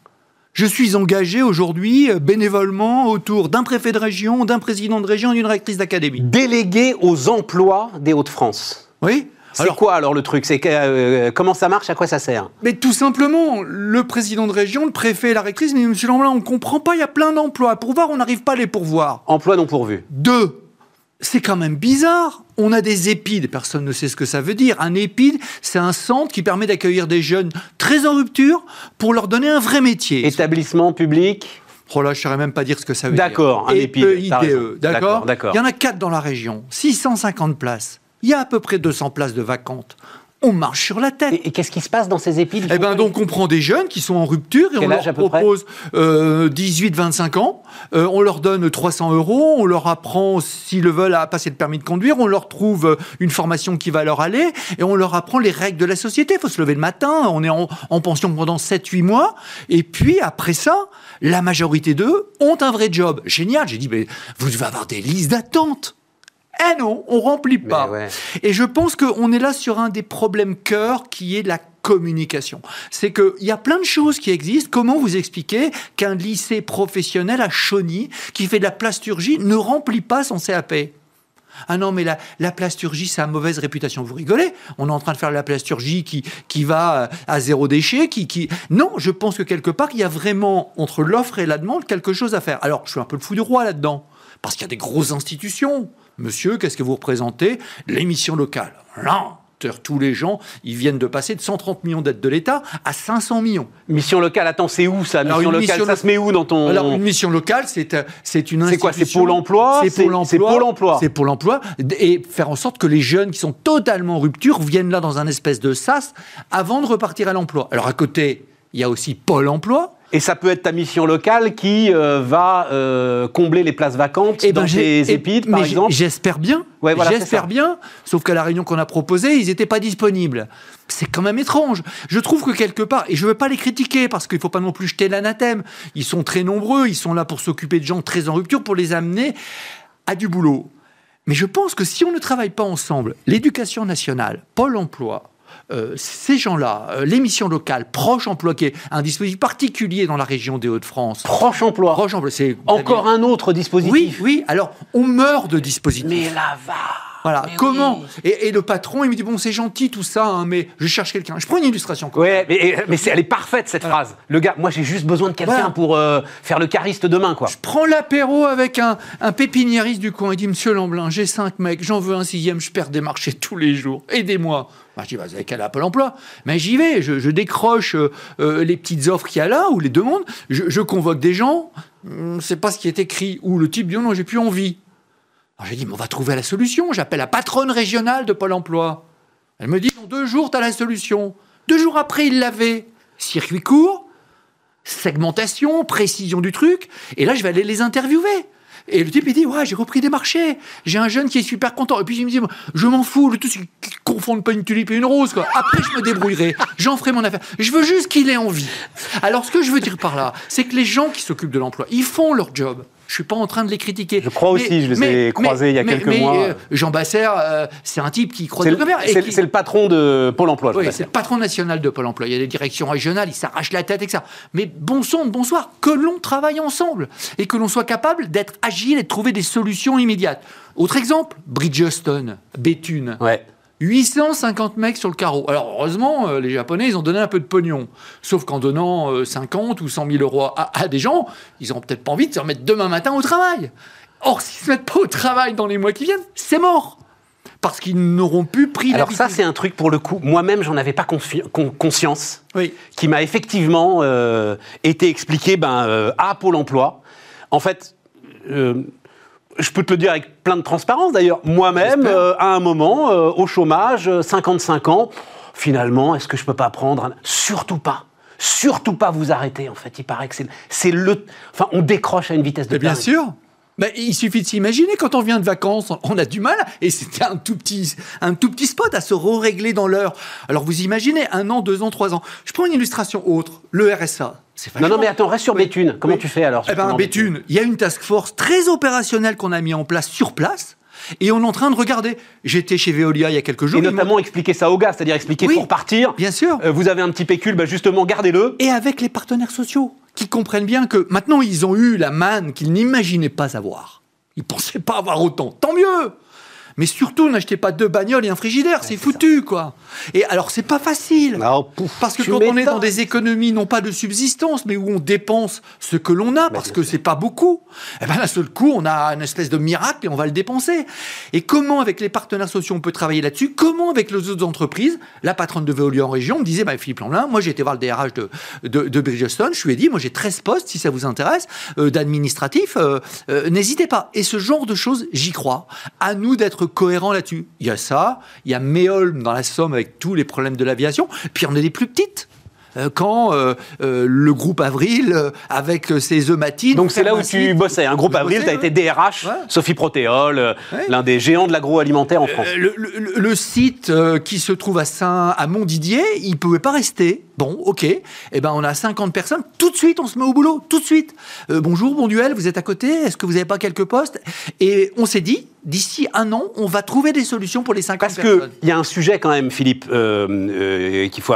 Je suis engagé aujourd'hui euh, bénévolement autour d'un préfet de région, d'un président de région et d'une rectrice d'académie. Délégué aux emplois des Hauts-de-France. Oui. C'est quoi alors le truc? C'est euh, comment ça marche? À quoi ça sert? Mais tout simplement, le président de région, le préfet et la rectrice, mais Monsieur Lamblin, on comprend pas. Il y a plein d'emplois. Pour voir, on n'arrive pas à les pourvoir. Emplois non pourvus. Deux. C'est quand même bizarre. On a des épides, personne ne sait ce que ça veut dire. Un épide, c'est un centre qui permet d'accueillir des jeunes très en rupture pour leur donner un vrai métier. Établissement public Oh là, je ne saurais même pas dire ce que ça veut dire. D'accord, un épide. raison. EPIDE, d'accord D'accord. Il y en a quatre dans la région, 650 places. Il y a à peu près 200 places de vacantes. On marche sur la tête. Et, et qu'est-ce qui se passe dans ces épides Ils Eh ben donc on prend des jeunes qui sont en rupture et Quel on leur propose 18-25 ans, Euh, on leur donne 300 euros, on leur apprend s'ils le veulent à passer le permis de conduire, on leur trouve euh, une formation qui va leur aller et on leur apprend les règles de la société. Il faut se lever le matin, on est en, en pension pendant 7-8 mois et puis après ça, la majorité d'eux ont un vrai job. Génial, j'ai dit mais vous devez avoir des listes d'attente. Eh non, on remplit pas. Ouais. Et je pense qu'on est là sur un des problèmes cœur qui est la communication. C'est qu'il y a plein de choses qui existent. Comment vous expliquer qu'un lycée professionnel à Chauny, qui fait de la plasturgie, ne remplit pas son CAP ah non, mais la, la plasturgie, ça a mauvaise réputation. Vous rigolez? On est en train de faire de la plasturgie qui, qui va euh, à zéro déchet. Qui, qui... Non, je pense que quelque part, il y a vraiment, entre l'offre et la demande, quelque chose à faire. Alors, je suis un peu le fou du roi là-dedans. Parce qu'il y a des grosses institutions. Monsieur, qu'est-ce que vous représentez L'émission locale. Non tous les gens, ils viennent de passer de 130 millions d'aides de l'État à 500 millions. Mission locale, attends, c'est où ça Mission locale, mission ça lo- se met où dans ton... Alors, une mission locale, c'est euh, c'est une C'est quoi, c'est Pôle emploi C'est. Pôle emploi. C'est Pôle emploi. Et faire en sorte que les jeunes qui sont totalement en rupture viennent là dans un espèce de sas avant de repartir à l'emploi. Alors, à côté, il y a aussi Pôle emploi. Et ça peut être ta mission locale qui euh, va euh, combler les places vacantes Eh ben, dans j'ai- tes épides, par exemple J'espère bien. Ouais, voilà, c'est j'espère bien. Sauf qu'à la réunion qu'on a proposée, ils n'étaient pas disponibles. C'est quand même étrange. Je trouve que quelque part, et je ne veux pas les critiquer parce qu'il ne faut pas non plus jeter l'anathème. Ils sont très nombreux. Ils sont là pour s'occuper de gens très en rupture, pour les amener à du boulot. Mais je pense que si on ne travaille pas ensemble, l'éducation nationale, Pôle emploi, euh, ces gens-là, euh, les missions locales, Proche Emploi, qui est un dispositif particulier dans la région des Hauts-de-France. Proche emploi. Proche Emploi, c'est Encore un autre dispositif. oui, oui. Alors, on meurt de dispositifs. Mais la va Voilà. Mais Comment oui. et, et le patron, il me dit bon, c'est gentil tout ça, hein, mais je cherche quelqu'un. Je prends une illustration. quoi. Ouais, mais, mais c'est- elle est parfaite cette phrase. Le gars, moi j'ai juste besoin de quelqu'un Voilà. pour euh, faire le cariste demain, quoi. Je prends l'apéro avec un, un pépiniériste du coin. Il dit Monsieur Lamblin, j'ai cinq mecs, j'en veux un sixième, je perds des marchés tous les jours. Aidez-moi. Bah, je dis, bah, vous avez qu'à Pôle emploi. Mais j'y vais, je, décroche euh, euh, les petites offres qu'il y a là, ou les demandes. Je, je convoque des gens, hum, c'est pas ce qui est écrit. Ou le type dit, non, j'ai plus envie. Alors j'ai dit, mais on va trouver la solution. J'appelle la patronne régionale de Pôle emploi. Elle me dit, dans deux jours, tu as la solution. Deux jours après, il l'avait. Circuit court, segmentation, précision du truc. Et là, je vais aller les interviewer. Et le type, il dit, ouais, j'ai repris des marchés. J'ai un jeune qui est super content. Et puis, il me dit, je m'en fous. Le tout, c'est qu'ils confondent pas une tulipe et une rose, quoi. Après, je me débrouillerai. J'en ferai mon affaire. Je veux juste qu'il ait envie. Alors, ce que je veux dire par là, c'est que les gens qui s'occupent de l'emploi, ils font leur job. Je suis pas en train de les critiquer. Je crois aussi, je les ai croisés il y a quelques mois. euh, Jean Basser, euh, c'est un type qui de le, commerce. c'est- qui- le patron de Pôle emploi, je oui, c'est le patron national de Pôle emploi. Il y a des directions régionales, ils s'arrachent la tête ça. Mais bon sang, bonsoir, que l'on travaille ensemble et que l'on soit capable d'être agile et de trouver des solutions immédiates. Autre exemple, Bridgestone, Béthune. Ouais. 850 mecs sur le carreau. Alors heureusement, euh, les Japonais, ils ont donné un peu de pognon. Sauf qu'en donnant euh, 50 ou 100 000 euros à, à des gens, ils n'ont peut-être pas envie de se remettre demain matin au travail. Or, s'ils ne se mettent pas au travail dans les mois qui viennent, c'est mort. Parce qu'ils n'auront plus pris Alors ça, c'est un truc pour le coup. Moi-même, j'en avais pas con- conscience. Oui. qui m'a effectivement euh, été expliqué ben, euh, à Pôle emploi. En fait, euh, je peux te le dire avec plein de transparence d'ailleurs, moi-même, euh, à un moment, euh, au chômage, euh, 55 ans, finalement, est-ce que je peux pas prendre un... Surtout pas. Surtout pas vous arrêter, en fait. Il paraît que c'est c'est le... Enfin, on décroche à une vitesse de Mais bien sûr. Mais il suffit de s'imaginer, quand on vient de vacances, on a du mal, et c'était un tout petit, un tout petit spot à se régler dans l'heure. Alors vous imaginez, un an, deux ans, trois ans. Je prends une illustration autre, le RSA. C'est Non, non, mais attends, reste sur Oui. Béthune. Comment Oui. tu fais alors Eh ben, Béthune, il y a une task force très opérationnelle qu'on a mis en place sur place, et on est en train de regarder. J'étais chez Veolia il y a quelques jours. Et notamment expliquer ça aux gars, c'est-à-dire expliquer Oui, pour partir. Bien sûr. euh, vous avez un petit pécule, bah, justement, gardez-le. et avec les partenaires sociaux, qui comprennent bien que maintenant ils ont eu la manne qu'ils n'imaginaient pas avoir. Ils pensaient pas avoir autant. Tant mieux Mais surtout, n'achetez pas deux bagnoles et un frigidaire, c'est foutu, quoi. Et alors, c'est pas facile. Ah, pouf, Parce que quand on est dans des économies, non pas de subsistance, mais où on dépense ce que l'on a, parce bien que c'est pas beaucoup, et ben d'un seul coup, on a une espèce de miracle et on va le dépenser. Et comment, avec les partenaires sociaux, on peut travailler là-dessus? Comment, avec les autres entreprises? La patronne de Veolia en région me disait, bah, Philippe Lamblin, moi j'ai été voir le DRH de, de, de Bridgestone, je lui ai dit, moi j'ai 13 postes, si ça vous intéresse, euh, d'administratif, euh, euh, n'hésitez pas. Et ce genre de choses, j'y crois. À nous d'être cohérents là-dessus. Il y a ça, il y a Méolm dans la Somme avec tous les problèmes de l'aviation, puis on a des plus petites. Euh, Quand euh, euh, le groupe Avril, euh, avec ses œufs. Donc c'est là où tu bossais. Un groupe Je Avril, tu as été DRH, Ouais. Sophie Protéol, Ouais. l'un des géants de l'agroalimentaire en France. Le, le- le site qui se trouve à Saint, à Montdidier, il pouvait pas rester. Bon, ok. Eh ben, on a 50 personnes. Tout de suite, on se met au boulot. Tout de suite. Euh, bonjour, bon duel. Vous êtes à côté. Est-ce que vous n'avez pas quelques postes? Et on s'est dit, d'ici un an, on va trouver des solutions pour les 50 Parce personnes. qu'il y a un sujet quand même, Philippe, euh, euh, qu'il faut.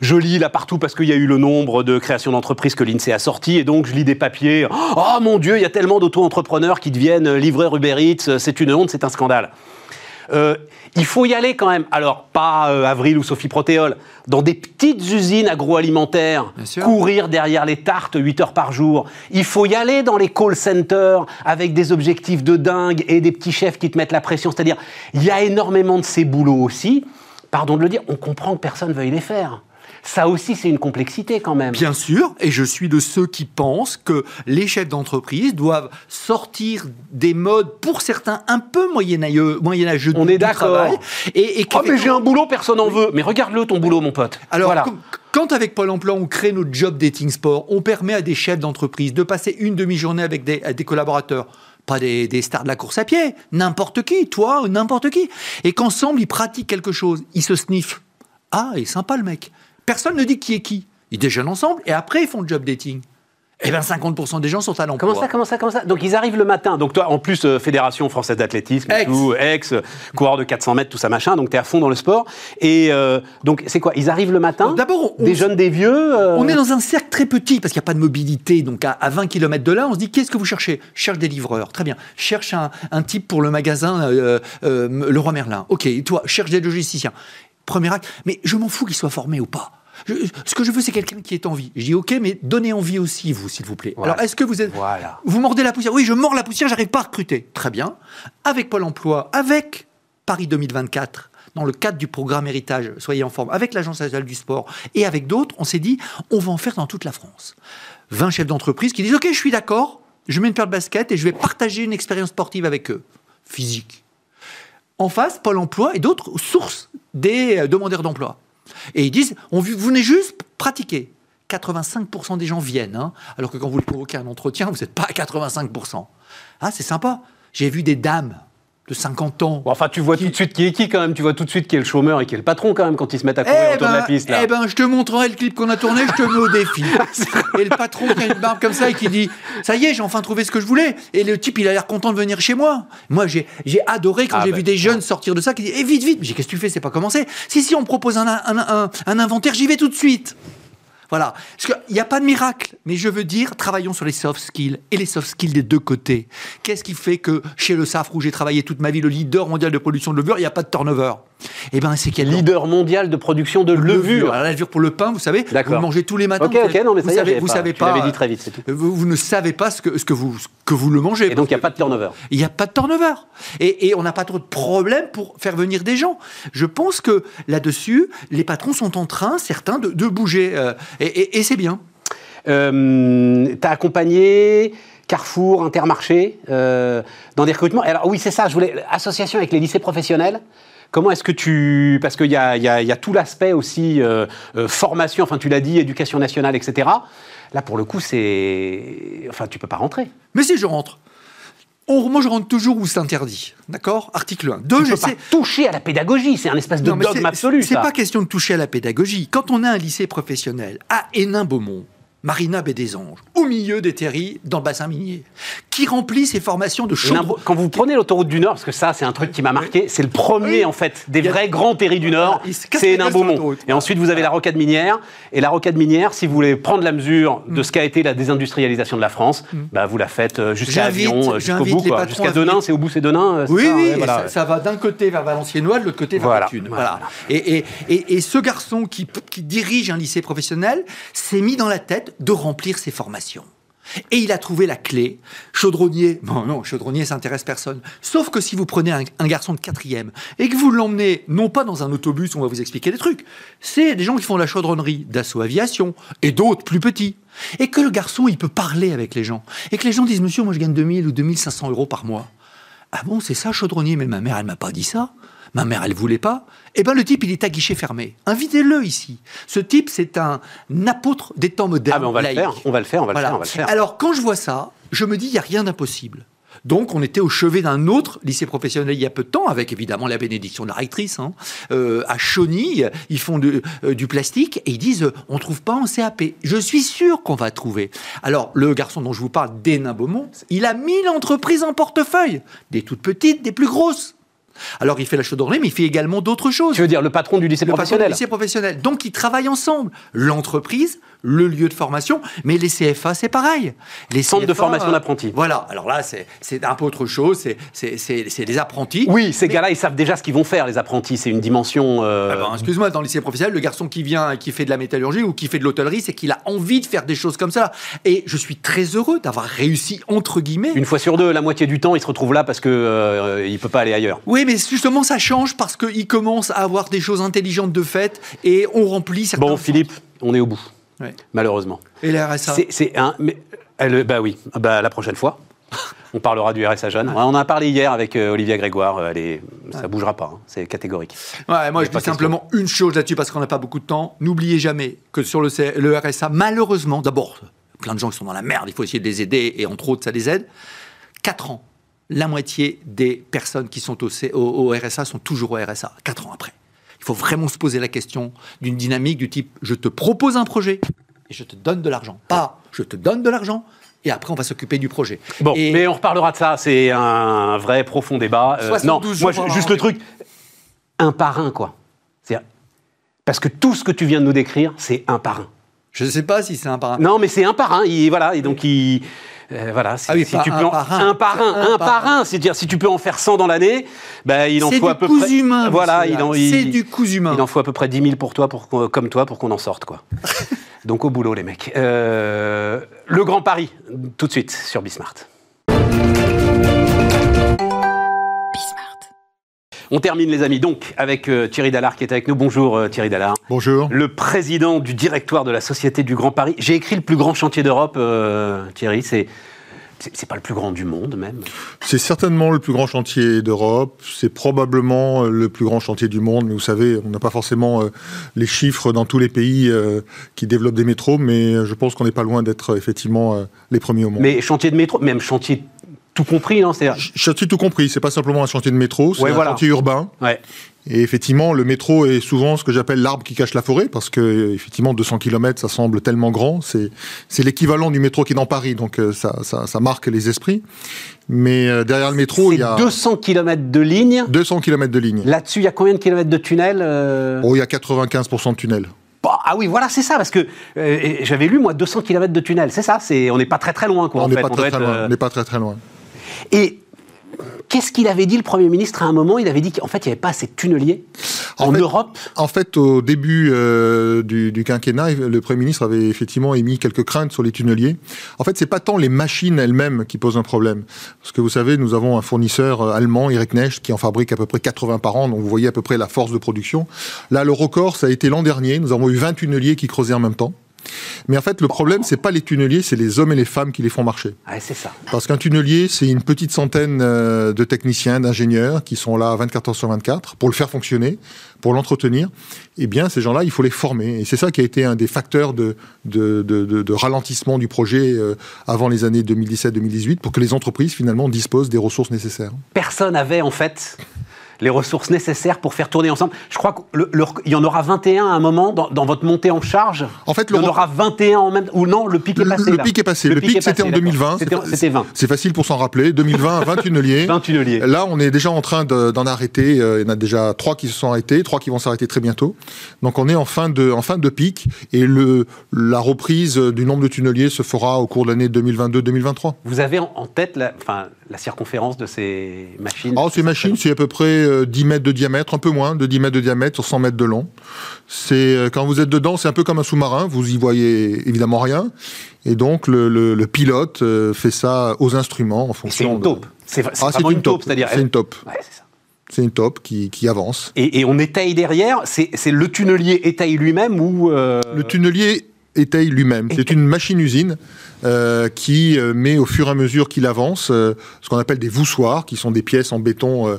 Je lis là partout parce qu'il y a eu le nombre de créations d'entreprises que l'INSEE a sorti, et donc je lis des papiers. Oh mon Dieu, il y a tellement d'auto-entrepreneurs qui deviennent livreurs Uber Eats, c'est une honte, c'est un scandale. Euh, il faut y aller quand même. Alors, pas euh, Avril ou Sophie Protéol, dans des petites usines agroalimentaires, courir derrière les tartes 8 heures par jour. Il faut y aller dans les call centers avec des objectifs de dingue et des petits chefs qui te mettent la pression. C'est-à-dire, il y a énormément de ces boulots aussi. Pardon de le dire, on comprend que personne veuille les faire. Ça aussi, c'est une complexité quand même. Bien sûr, et je suis de ceux qui pensent que les chefs d'entreprise doivent sortir des modes, pour certains, un peu moyenâgeux, moyenâgeux On est d'accord. Et, et Oh, mais j'ai un boulot, personne n'en veut. Mais regarde-le, ton boulot, mon pote. Alors, voilà. quand avec Pôle emploi, on crée notre job dating sport, on permet à des chefs d'entreprise de passer une demi-journée avec des, collaborateurs. Pas des, des stars de la course à pied, n'importe qui, toi ou n'importe qui. Et qu'ensemble, ils pratiquent quelque chose, ils se sniffent. Ah, il est sympa le mec. Personne ne dit qui est qui. Ils déjeunent ensemble et après ils font le job dating. Eh bien, 50% des gens sont à l'emploi. Comment ça, comment ça, comment ça? Donc ils arrivent le matin. Donc toi, en plus, euh, Fédération française d'athlétisme, Ex. tout, ex, coureur de 400 mètres, tout ça machin. Donc tu es à fond dans le sport. Et euh, donc c'est quoi? Ils arrivent le matin. D'abord, des jeunes, des vieux. euh, On est dans un cercle très petit parce qu'il n'y a pas de mobilité. Donc à, à 20 km de là, on se dit qu'est-ce que vous cherchez? Je cherche des livreurs. Très bien. Je cherche un, un type pour le magasin Le Roi Merlin. Ok. Et toi, cherche des logisticiens. Premier acte. Mais je m'en fous qu'il soit formé ou pas. Je- ce que je veux, c'est quelqu'un qui ait envie. Je dis ok, mais donnez envie aussi, vous, s'il vous plaît. Voilà. Alors, est-ce que vous êtes. Voilà. Vous mordez la poussière? Oui, je mords la poussière, j'arrive pas à recruter. Très bien. Avec Pôle emploi, avec Paris 2024, dans le cadre du programme Héritage, soyez en forme, avec l'Agence nationale du sport et avec d'autres, on s'est dit, on va en faire dans toute la France. 20 chefs d'entreprise qui disent, OK, je suis d'accord, je mets une paire de baskets et je vais partager une expérience sportive avec eux, physique. En face, Pôle emploi et d'autres sources des euh, demandeurs d'emploi. Et ils disent, on, vous venez juste pratiquer. 85% des gens viennent, hein, alors que quand vous le convoquez à un entretien, vous n'êtes pas à 85%. Ah, c'est sympa. J'ai vu des dames de 50 ans. Bon, enfin, tu vois tout de suite qui est qui quand même. Tu vois tout de suite qui est le chômeur et qui est le patron quand même quand ils se mettent à courir Eh autour de la piste. Là. eh ben, je te montrerai le clip qu'on a tourné, je te mets au défi. et le patron qui a une barbe comme ça et qui dit Ça y est, j'ai enfin trouvé ce que je voulais. Et le type, il a l'air content de venir chez moi. Moi, j'ai adoré quand Ah j'ai bah, vu des jeunes sortir de ça qui disent Eh, vite, vite. Mais j'ai Qu'est-ce que tu fais? C'est pas commencé. Si, si, on me propose un, un, un- un inventaire, j'y vais tout de suite. Voilà. Parce qu'il n'y a pas de miracle. Mais je veux dire, travaillons sur les soft skills et les soft skills des deux côtés. Qu'est-ce qui fait que chez le SAFRE, où j'ai travaillé toute ma vie, le leader mondial de production de levure, il n'y a pas de turnover? Eh bien, c'est qu'il y a Leader mondial de production de levure. alors, la levure pour le pain, vous savez, vous le mangez tous les matins. Ok, vous ok, savez- non, mais vous ça savez, vous pas- savez pas. l'avais dit très vite, c'est tout. Vous, vous ne savez pas ce que, ce que, vous, ce que vous le mangez. Et donc il n'y a pas de turnover. Il n'y a pas de turnover. Et, et on n'a pas trop de problème pour faire venir des gens. Je pense que là-dessus, les patrons sont en train, certains, de, de bouger. euh, et et- et c'est bien. Euh, T'as accompagné Carrefour, Intermarché euh, dans des recrutements. Alors oui, c'est ça. Je voulais association avec les lycées professionnels. Comment est-ce que tu parce qu'il y a, il y a- il y a tout l'aspect aussi euh, euh, formation. Enfin, tu l'as dit, éducation nationale, etc. Là, pour le coup, c'est enfin, tu peux pas rentrer. Mais si je rentre, on- moi je rentre toujours où c'est interdit. D'accord? Article 1. Deux, Tu peux j'essaie- pas toucher à la pédagogie. C'est un espèce de Non, mais dogme c'est- absolu. C'est ça. pas question de toucher à la pédagogie. Quand on a un lycée professionnel à Hénin-Beaumont, Marina Baie des Anges, au milieu des terris, dans le bassin minier, qui remplit ses formations de imbo- Quand vous prenez l'autoroute du Nord, parce que ça, c'est un truc qui m'a marqué, c'est le premier, Oui. en fait, des vrais grands terris du Nord, casse c'est l'autoroute. Et ensuite, vous avez la rocade minière. Et la rocade minière, si vous voulez prendre la mesure de ce qu'a été la désindustrialisation de la France, bah, vous la faites euh, jusqu'à Avion, euh, jusqu'au bout, Jusqu'à Denain, c'est au bout, c'est Denain euh, Oui, ça, oui, et voilà, ça, ouais. ça va d'un côté vers Valenciennois, de l'autre côté vers voilà. Voilà. Et, et, et, et ce garçon qui, qui dirige un lycée professionnel s'est mis dans la tête de remplir ses formations. Et il a trouvé la clé. Chaudronnier, bon non, chaudronnier, ça intéresse personne. Sauf que si vous prenez un, garçon de quatrième et que vous l'emmenez, non pas dans un autobus, on va vous expliquer des trucs, c'est des gens qui font la chaudronnerie, d'assaut aviation, et d'autres plus petits. Et que le garçon, il peut parler avec les gens. Et que les gens disent, monsieur, moi je gagne 2000 ou 2500 euros par mois. Ah bon, c'est ça, chaudronnier? Mais ma mère, elle m'a pas dit ça. Ma mère, elle voulait pas. Eh ben, le type, il est à guichet fermé. Invitez-le ici. Ce type, c'est un apôtre des temps modernes. Ah, mais on va le faire, on va le faire, on va le faire, on va le faire. Alors, quand je vois ça, je me dis, il n'y a rien d'impossible. Donc, on était au chevet d'un autre lycée professionnel il y a peu de temps, avec évidemment la bénédiction de la rectrice. hein. Euh, à Chauny, ils font de- euh, du plastique et ils disent euh, on trouve pas en CAP. Je suis sûr qu'on va trouver. Alors, le garçon dont je vous parle, Dénin Beaumont, il a 1000 entreprises en portefeuille, des toutes petites, des plus grosses. Alors, il fait la chaudronnerie, mais il fait également d'autres choses. Tu veux dire le patron du lycée Le patron du professionnel lycée professionnel. Donc, ils travaillent ensemble. L'entreprise, le lieu de formation, mais les CFA, c'est pareil. Les Centre de formation euh, d'apprentis. Voilà. Alors là, c'est- un peu autre chose. C'est des apprentis. Oui, ces gars-là, ils savent déjà ce qu'ils vont faire, les apprentis. C'est une dimension. euh, Ah ben, Excuse-moi, dans le lycée professionnel, le garçon qui vient et qui fait de la métallurgie ou qui fait de l'hôtellerie, c'est qu'il a envie de faire des choses comme ça. Et je suis très heureux d'avoir réussi, entre guillemets. Une fois sur deux, la moitié du temps, il se retrouve là parce que euh, il peut pas aller ailleurs. Oui, mais justement, ça change parce qu'il commence à avoir des choses intelligentes de fait et on remplit certains. Bon, Philippe, on est au bout, Ouais. malheureusement. Et la RSA C'est- un. Mais, elle- bah oui, bah, la prochaine fois. On parlera du RSA jeune. On en a parlé hier avec euh, Olivia Grégoire. euh, Elle est, ça bougera pas. hein, C'est catégorique. Ouais, moi, je dis simplement une chose là-dessus parce qu'on n'a pas beaucoup de temps. N'oubliez jamais que sur le, RSA, malheureusement, d'abord, plein de gens qui sont dans la merde, il faut essayer de les aider et entre autres, ça les aide. 4 ans, la moitié des personnes qui sont au, C- au- au RSA sont toujours au RSA, 4 ans après. Il faut vraiment se poser la question d'une dynamique du type je te propose un projet et je te donne de l'argent. Pas je te donne de l'argent et après on va s'occuper du projet. Bon, Et- mais on reparlera de ça. C'est un vrai profond débat. Euh, 72 non, moi, juste le truc, un par un, quoi. Parce que tout ce que tu viens de nous décrire, c'est un par un. Je ne sais pas si c'est un par un. Non, mais c'est un par un. Il, voilà, et donc il. Euh, voilà, si, Ah oui, si tu un peux en- par un. un par un, Un un par un, c'est-à-dire si tu peux en faire 100 dans l'année, ben il en faut à peu près. humain, Voilà, il en, C'est du cousu humain. Il en faut à peu près 10 000 pour toi, pour comme toi, pour qu'on en sorte, quoi. Donc au boulot, les mecs. Euh, le Grand Paris, tout de suite sur Bismart. On termine, les amis, donc, avec euh, Thierry Dallard qui est avec nous. Bonjour, euh, Thierry Dallard. Bonjour. Le président du directoire de la Société du Grand Paris. J'ai écrit le plus grand chantier d'Europe, euh, Thierry. C'est. C'est pas le plus grand du monde, même. C'est certainement le plus grand chantier d'Europe. C'est probablement le plus grand chantier du monde. Mais vous savez, on n'a pas forcément les chiffres dans tous les pays qui développent des métros, mais je pense qu'on n'est pas loin d'être effectivement les premiers au monde. Mais chantier de métro, même chantier tout compris, non Chantier tout compris, c'est pas simplement un chantier de métro, c'est Ouais, un voilà. chantier urbain. Ouais. Et effectivement, le métro est souvent ce que j'appelle l'arbre qui cache la forêt, parce que effectivement, 200 km, ça semble tellement grand. C'est l'équivalent du métro qui est dans Paris, donc euh, ça, ça, ça marque les esprits. Mais euh, derrière le métro, il y a 200 km de ligne. 200 km de ligne. Là-dessus, il y a combien de kilomètres de tunnel euh Oh, il y a 95% de tunnels. Bah, Ah oui, voilà, c'est ça, parce que euh, j'avais lu, moi, 200 km de tunnel. C'est ça, c'est, on n'est pas très très loin, quoi, on n'est pas, être, pas très très loin. Et qu'est-ce qu'il avait dit, le Premier ministre, à un moment Il avait dit qu'en fait, il n'y avait pas assez de tunneliers en, En fait- Europe. En fait, au début euh, du, du quinquennat, le Premier ministre avait effectivement émis quelques craintes sur les tunneliers. En fait, c'est pas tant les machines elles-mêmes qui posent un problème. Parce que vous savez, nous avons un fournisseur euh, allemand, Eric Nesch, qui en fabrique à peu près 80 par an. Donc vous voyez à peu près la force de production. Là, le record, ça a été l'an dernier. Nous avons eu 20 tunneliers qui creusaient en même temps. Mais en fait, le problème, c'est pas les tunneliers, c'est les hommes et les femmes qui les font marcher. Ouais, c'est ça. Parce qu'un tunnelier, c'est une petite centaine euh, de techniciens, d'ingénieurs qui sont là 24 heures sur 24 pour le faire fonctionner, pour l'entretenir. Eh bien, ces gens-là, il faut les former. Et c'est ça qui a été un des facteurs de, de, de, de- ralentissement du projet euh, avant les années 2017-2018 pour que les entreprises, finalement, disposent des ressources nécessaires. Personne avait, en fait, les ressources nécessaires pour faire tourner ensemble. Je crois qu'il y en aura 21 à un moment dans, votre montée en charge. En fait, il y en aura 21 en même ou non, le pic est passé. Le, pic est passé. Le, pic, c'était en 2020. C'était 20. C'est facile pour s'en rappeler. 2020, 20 tunneliers. 20 tunneliers. Là, on est déjà en train d'en arrêter. Euh, il y en a déjà trois qui se sont arrêtés, trois qui vont s'arrêter très bientôt. Donc, on est en fin de, en fin de pic et le, la reprise du nombre de tunneliers se fera au cours de l'année 2022-2023. Vous avez en tête la, enfin, la circonférence de ces machines Alors, ces machines, c'est à peu près 10 euh, mètres de diamètre, un peu moins de 10 mètres de diamètre sur 100 mètres de long. C'est euh, quand vous êtes dedans, c'est un peu comme un sous-marin. Vous y voyez évidemment rien, et donc le, pilote euh, fait ça aux instruments en fonction. C'est une taupe. C'est ah, vraiment une taupe, c'est-à-dire. C'est une taupe. c'est une taupe qui, avance. Et, on étaye derrière. C'est le tunnelier étaye lui-même ou Le tunnelier étaye lui-même. C'est une machine-usine euh, qui euh, met au fur et à mesure qu'il avance euh, ce qu'on appelle des voussoirs, qui sont des pièces en béton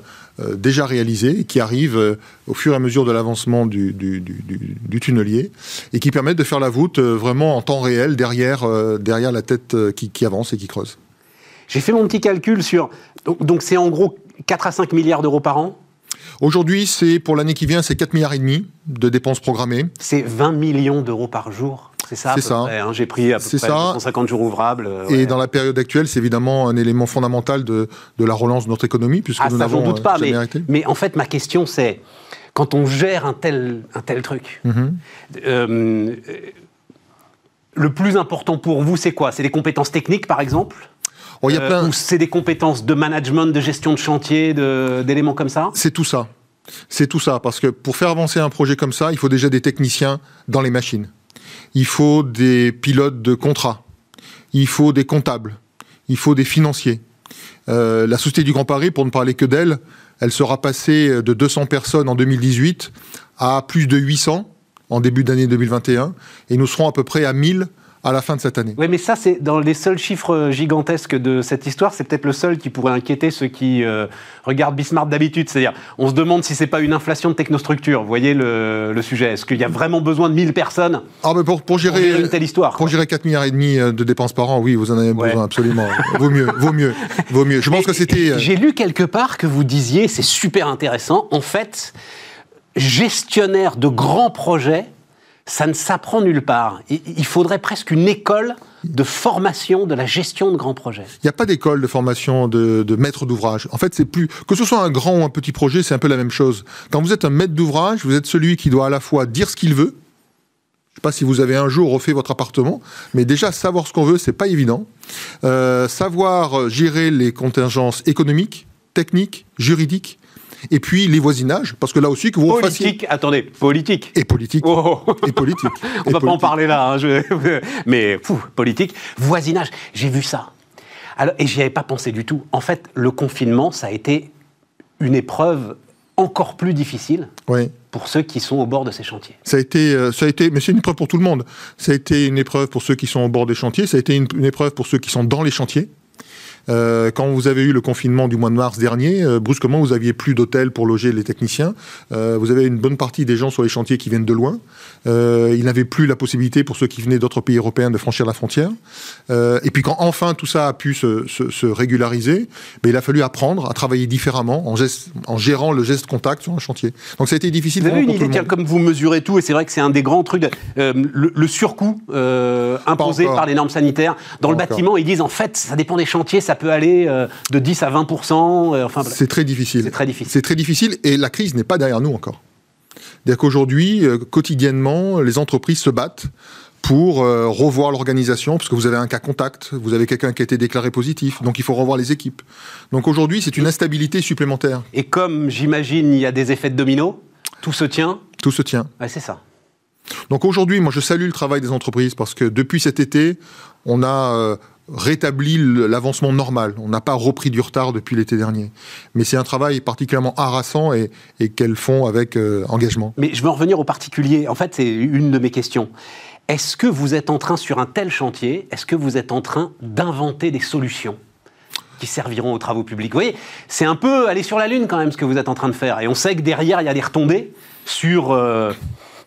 déjà réalisées, qui arrivent au fur et à mesure de l'avancement du, du, tunnelier, et qui permettent de faire la voûte vraiment en temps réel derrière, derrière la tête qui, qui avance et qui creuse. J'ai fait mon petit calcul sur... Donc c'est en gros 4 à 5 milliards d'euros par an Aujourd'hui, c'est pour l'année qui vient, c'est 4 milliards et demi de dépenses programmées. C'est 20 millions d'euros par jour c'est ça, c'est ça. Hein. J'ai pris à peu près 150 jours ouvrables. Euh, et dans la période actuelle, c'est évidemment un élément fondamental de, de, la relance de notre économie, puisque ah, nous n'avons doute pas, mais, mais, en fait, ma question, c'est quand on gère un tel, un tel truc, mhm. euh, le plus important pour vous, c'est quoi? C'est des compétences techniques, par exemple? Oh, euh, c'est des compétences de management, de gestion de chantier, d'éléments comme ça? C'est tout ça. C'est tout ça, parce que pour faire avancer un projet comme ça, il faut déjà des techniciens dans les machines il faut des pilotes de contrat, il faut des comptables, il faut des financiers. Euh, la Société du Grand Paris, pour ne parler que d'elle, elle sera passée de 200 personnes en 2018 à plus de 800 en début d'année 2021, et nous serons à peu près à 1000 à la fin de cette année. Oui, mais ça, c'est dans les seuls chiffres gigantesques de cette histoire, c'est peut-être le seul qui pourrait inquiéter ceux qui euh, regardent Bismarck d'habitude. C'est-à-dire, on se demande si c'est pas une inflation de technostructure. Vous voyez le, sujet Est-ce qu'il y a vraiment besoin de 1000 personnes ah, mais pour, gérer, une telle histoire Pour gérer 4 milliards et demi euh, de dépenses par an, oui, vous en avez besoin absolument. vaut mieux, vaut mieux, vaut mieux. Je pense que c'était. Euh, j'ai lu quelque part que vous disiez, c'est super intéressant. En fait, gestionnaire de grands projets ça ne s'apprend nulle part. Il faudrait presque une école de formation de la gestion de grands projets. Il n'y a pas d'école de formation de, maître d'ouvrage. En fait, c'est plus que ce soit un grand ou un petit projet, c'est un peu la même chose. Quand vous êtes un maître d'ouvrage, vous êtes celui qui doit à la fois dire ce qu'il veut. Je ne sais pas si vous avez un jour refait votre appartement, mais déjà savoir ce qu'on veut, c'est pas évident. Euh, savoir gérer les contingences économiques, techniques, juridiques, et puis les voisinages, parce que là aussi que vous politique. Attendez, politique. Et politique. Oh. Et politique. On ne va pas en parler là, hein, mais fou, politique. Voisinage, j'ai vu ça. Alors, et j'y avais pas pensé du tout. En fait, le confinement, ça a été une épreuve encore plus difficile pour ceux qui sont au bord de ces chantiers. Ça a été, euh, ça a été, mais c'est une épreuve pour tout le monde. Ça a été une épreuve pour ceux qui sont au bord des chantiers. Ça a été une épreuve pour ceux qui sont dans les chantiers. Euh, quand vous avez eu le confinement du mois de mars dernier, euh, brusquement, vous aviez plus d'hôtels pour loger les techniciens. Euh, vous avez une bonne partie des gens sur les chantiers qui viennent de loin. ils n'avaient plus la possibilité pour ceux qui venaient d'autres pays européens de franchir la frontière. et puis quand enfin tout ça a pu se, régulariser, ben, il a fallu apprendre à travailler différemment en, en gérant le geste contact sur un chantier. Donc ça a été difficile. Vous avez une idée, comme vous mesurez tout, et c'est vrai que c'est un des grands trucs, le, surcoût imposé par les normes sanitaires. Dans le bâtiment, ils disent en fait, ça dépend des chantiers, ça peut aller euh, de 10 à 20 euh, enfin, C'est très difficile. C'est très difficile. C'est très difficile et la crise n'est pas derrière nous encore. C'est-à-dire qu'aujourd'hui, euh, quotidiennement, les entreprises se battent pour revoir l'organisation, parce que vous avez un cas contact, vous avez quelqu'un qui a été déclaré positif, donc il faut revoir les équipes. Donc aujourd'hui, c'est une instabilité supplémentaire. Et comme j'imagine, il y a des effets de domino, tout se tient Tout se tient. Ouais, c'est ça. Donc aujourd'hui, moi je salue le travail des entreprises, parce que depuis cet été, on a rétabli l'avancement normal. On n'a pas repris du retard depuis l'été dernier. Mais c'est un travail particulièrement harassant et, qu'elles font avec euh, engagement. Mais je veux en revenir au particulier. En fait, c'est une de mes questions. Est-ce que vous êtes en train, sur un tel chantier, est-ce que vous êtes en train d'inventer des solutions qui serviront aux travaux publics? Vous voyez, c'est un peu aller sur la Lune quand même ce que vous êtes en train de faire. Et on sait que derrière, il y a des retombées sur... Euh,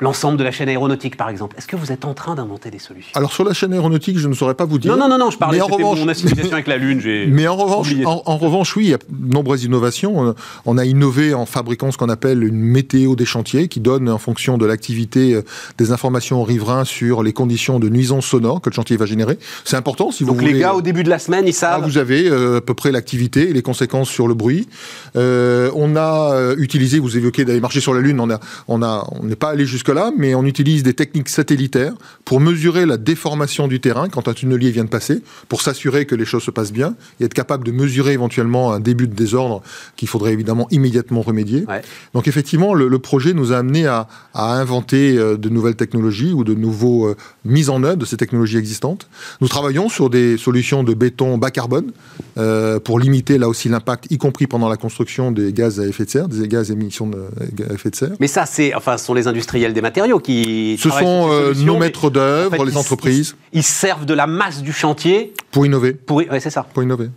l'ensemble de la chaîne aéronautique, par exemple. Est-ce que vous êtes en train d'inventer des solutions? Alors sur la chaîne aéronautique, je ne saurais pas vous dire. Non, non, non, non je parlais c'était revanche- mon association avec la Lune. Mais en revanche, en, en revanche, oui, il y a de nombreuses innovations. Euh, On a innové en fabriquant ce qu'on appelle une météo des chantiers, qui donne, en fonction de l'activité, euh, des informations aux riverains sur les conditions de nuisance sonore que le chantier va générer. C'est important si vous Donc les gars, au début de la semaine, ils Ah, savent. vous avez euh, à peu près l'activité et les conséquences sur le bruit. Euh, on a utilisé, vous évoquez d'aller marcher sur la Lune, on a, on a, on n'est pas allé jusque là, mais on utilise des techniques satellitaires pour mesurer la déformation du terrain quand un tunnelier vient de passer, pour s'assurer que les choses se passent bien et être capable de mesurer éventuellement un début de désordre qu'il faudrait évidemment immédiatement remédier. Ouais. Donc effectivement, le, le projet nous a amené à, à inventer euh, de nouvelles technologies ou de nouveaux euh, mises en œuvre de ces technologies existantes. Nous travaillons sur des solutions de béton bas carbone euh, pour limiter là aussi l'impact, y compris pendant la construction des gaz à effet de serre, des gaz émissions de à effet de serre. Mais ça, c'est, enfin, ce sont les industriels des matériaux qui. Ce sont euh, nos maîtres d'œuvre, en fait, les ils- entreprises, Ils, ils servent de la masse du chantier pour innover. pour. Ouais, c'est ça. Pour innover.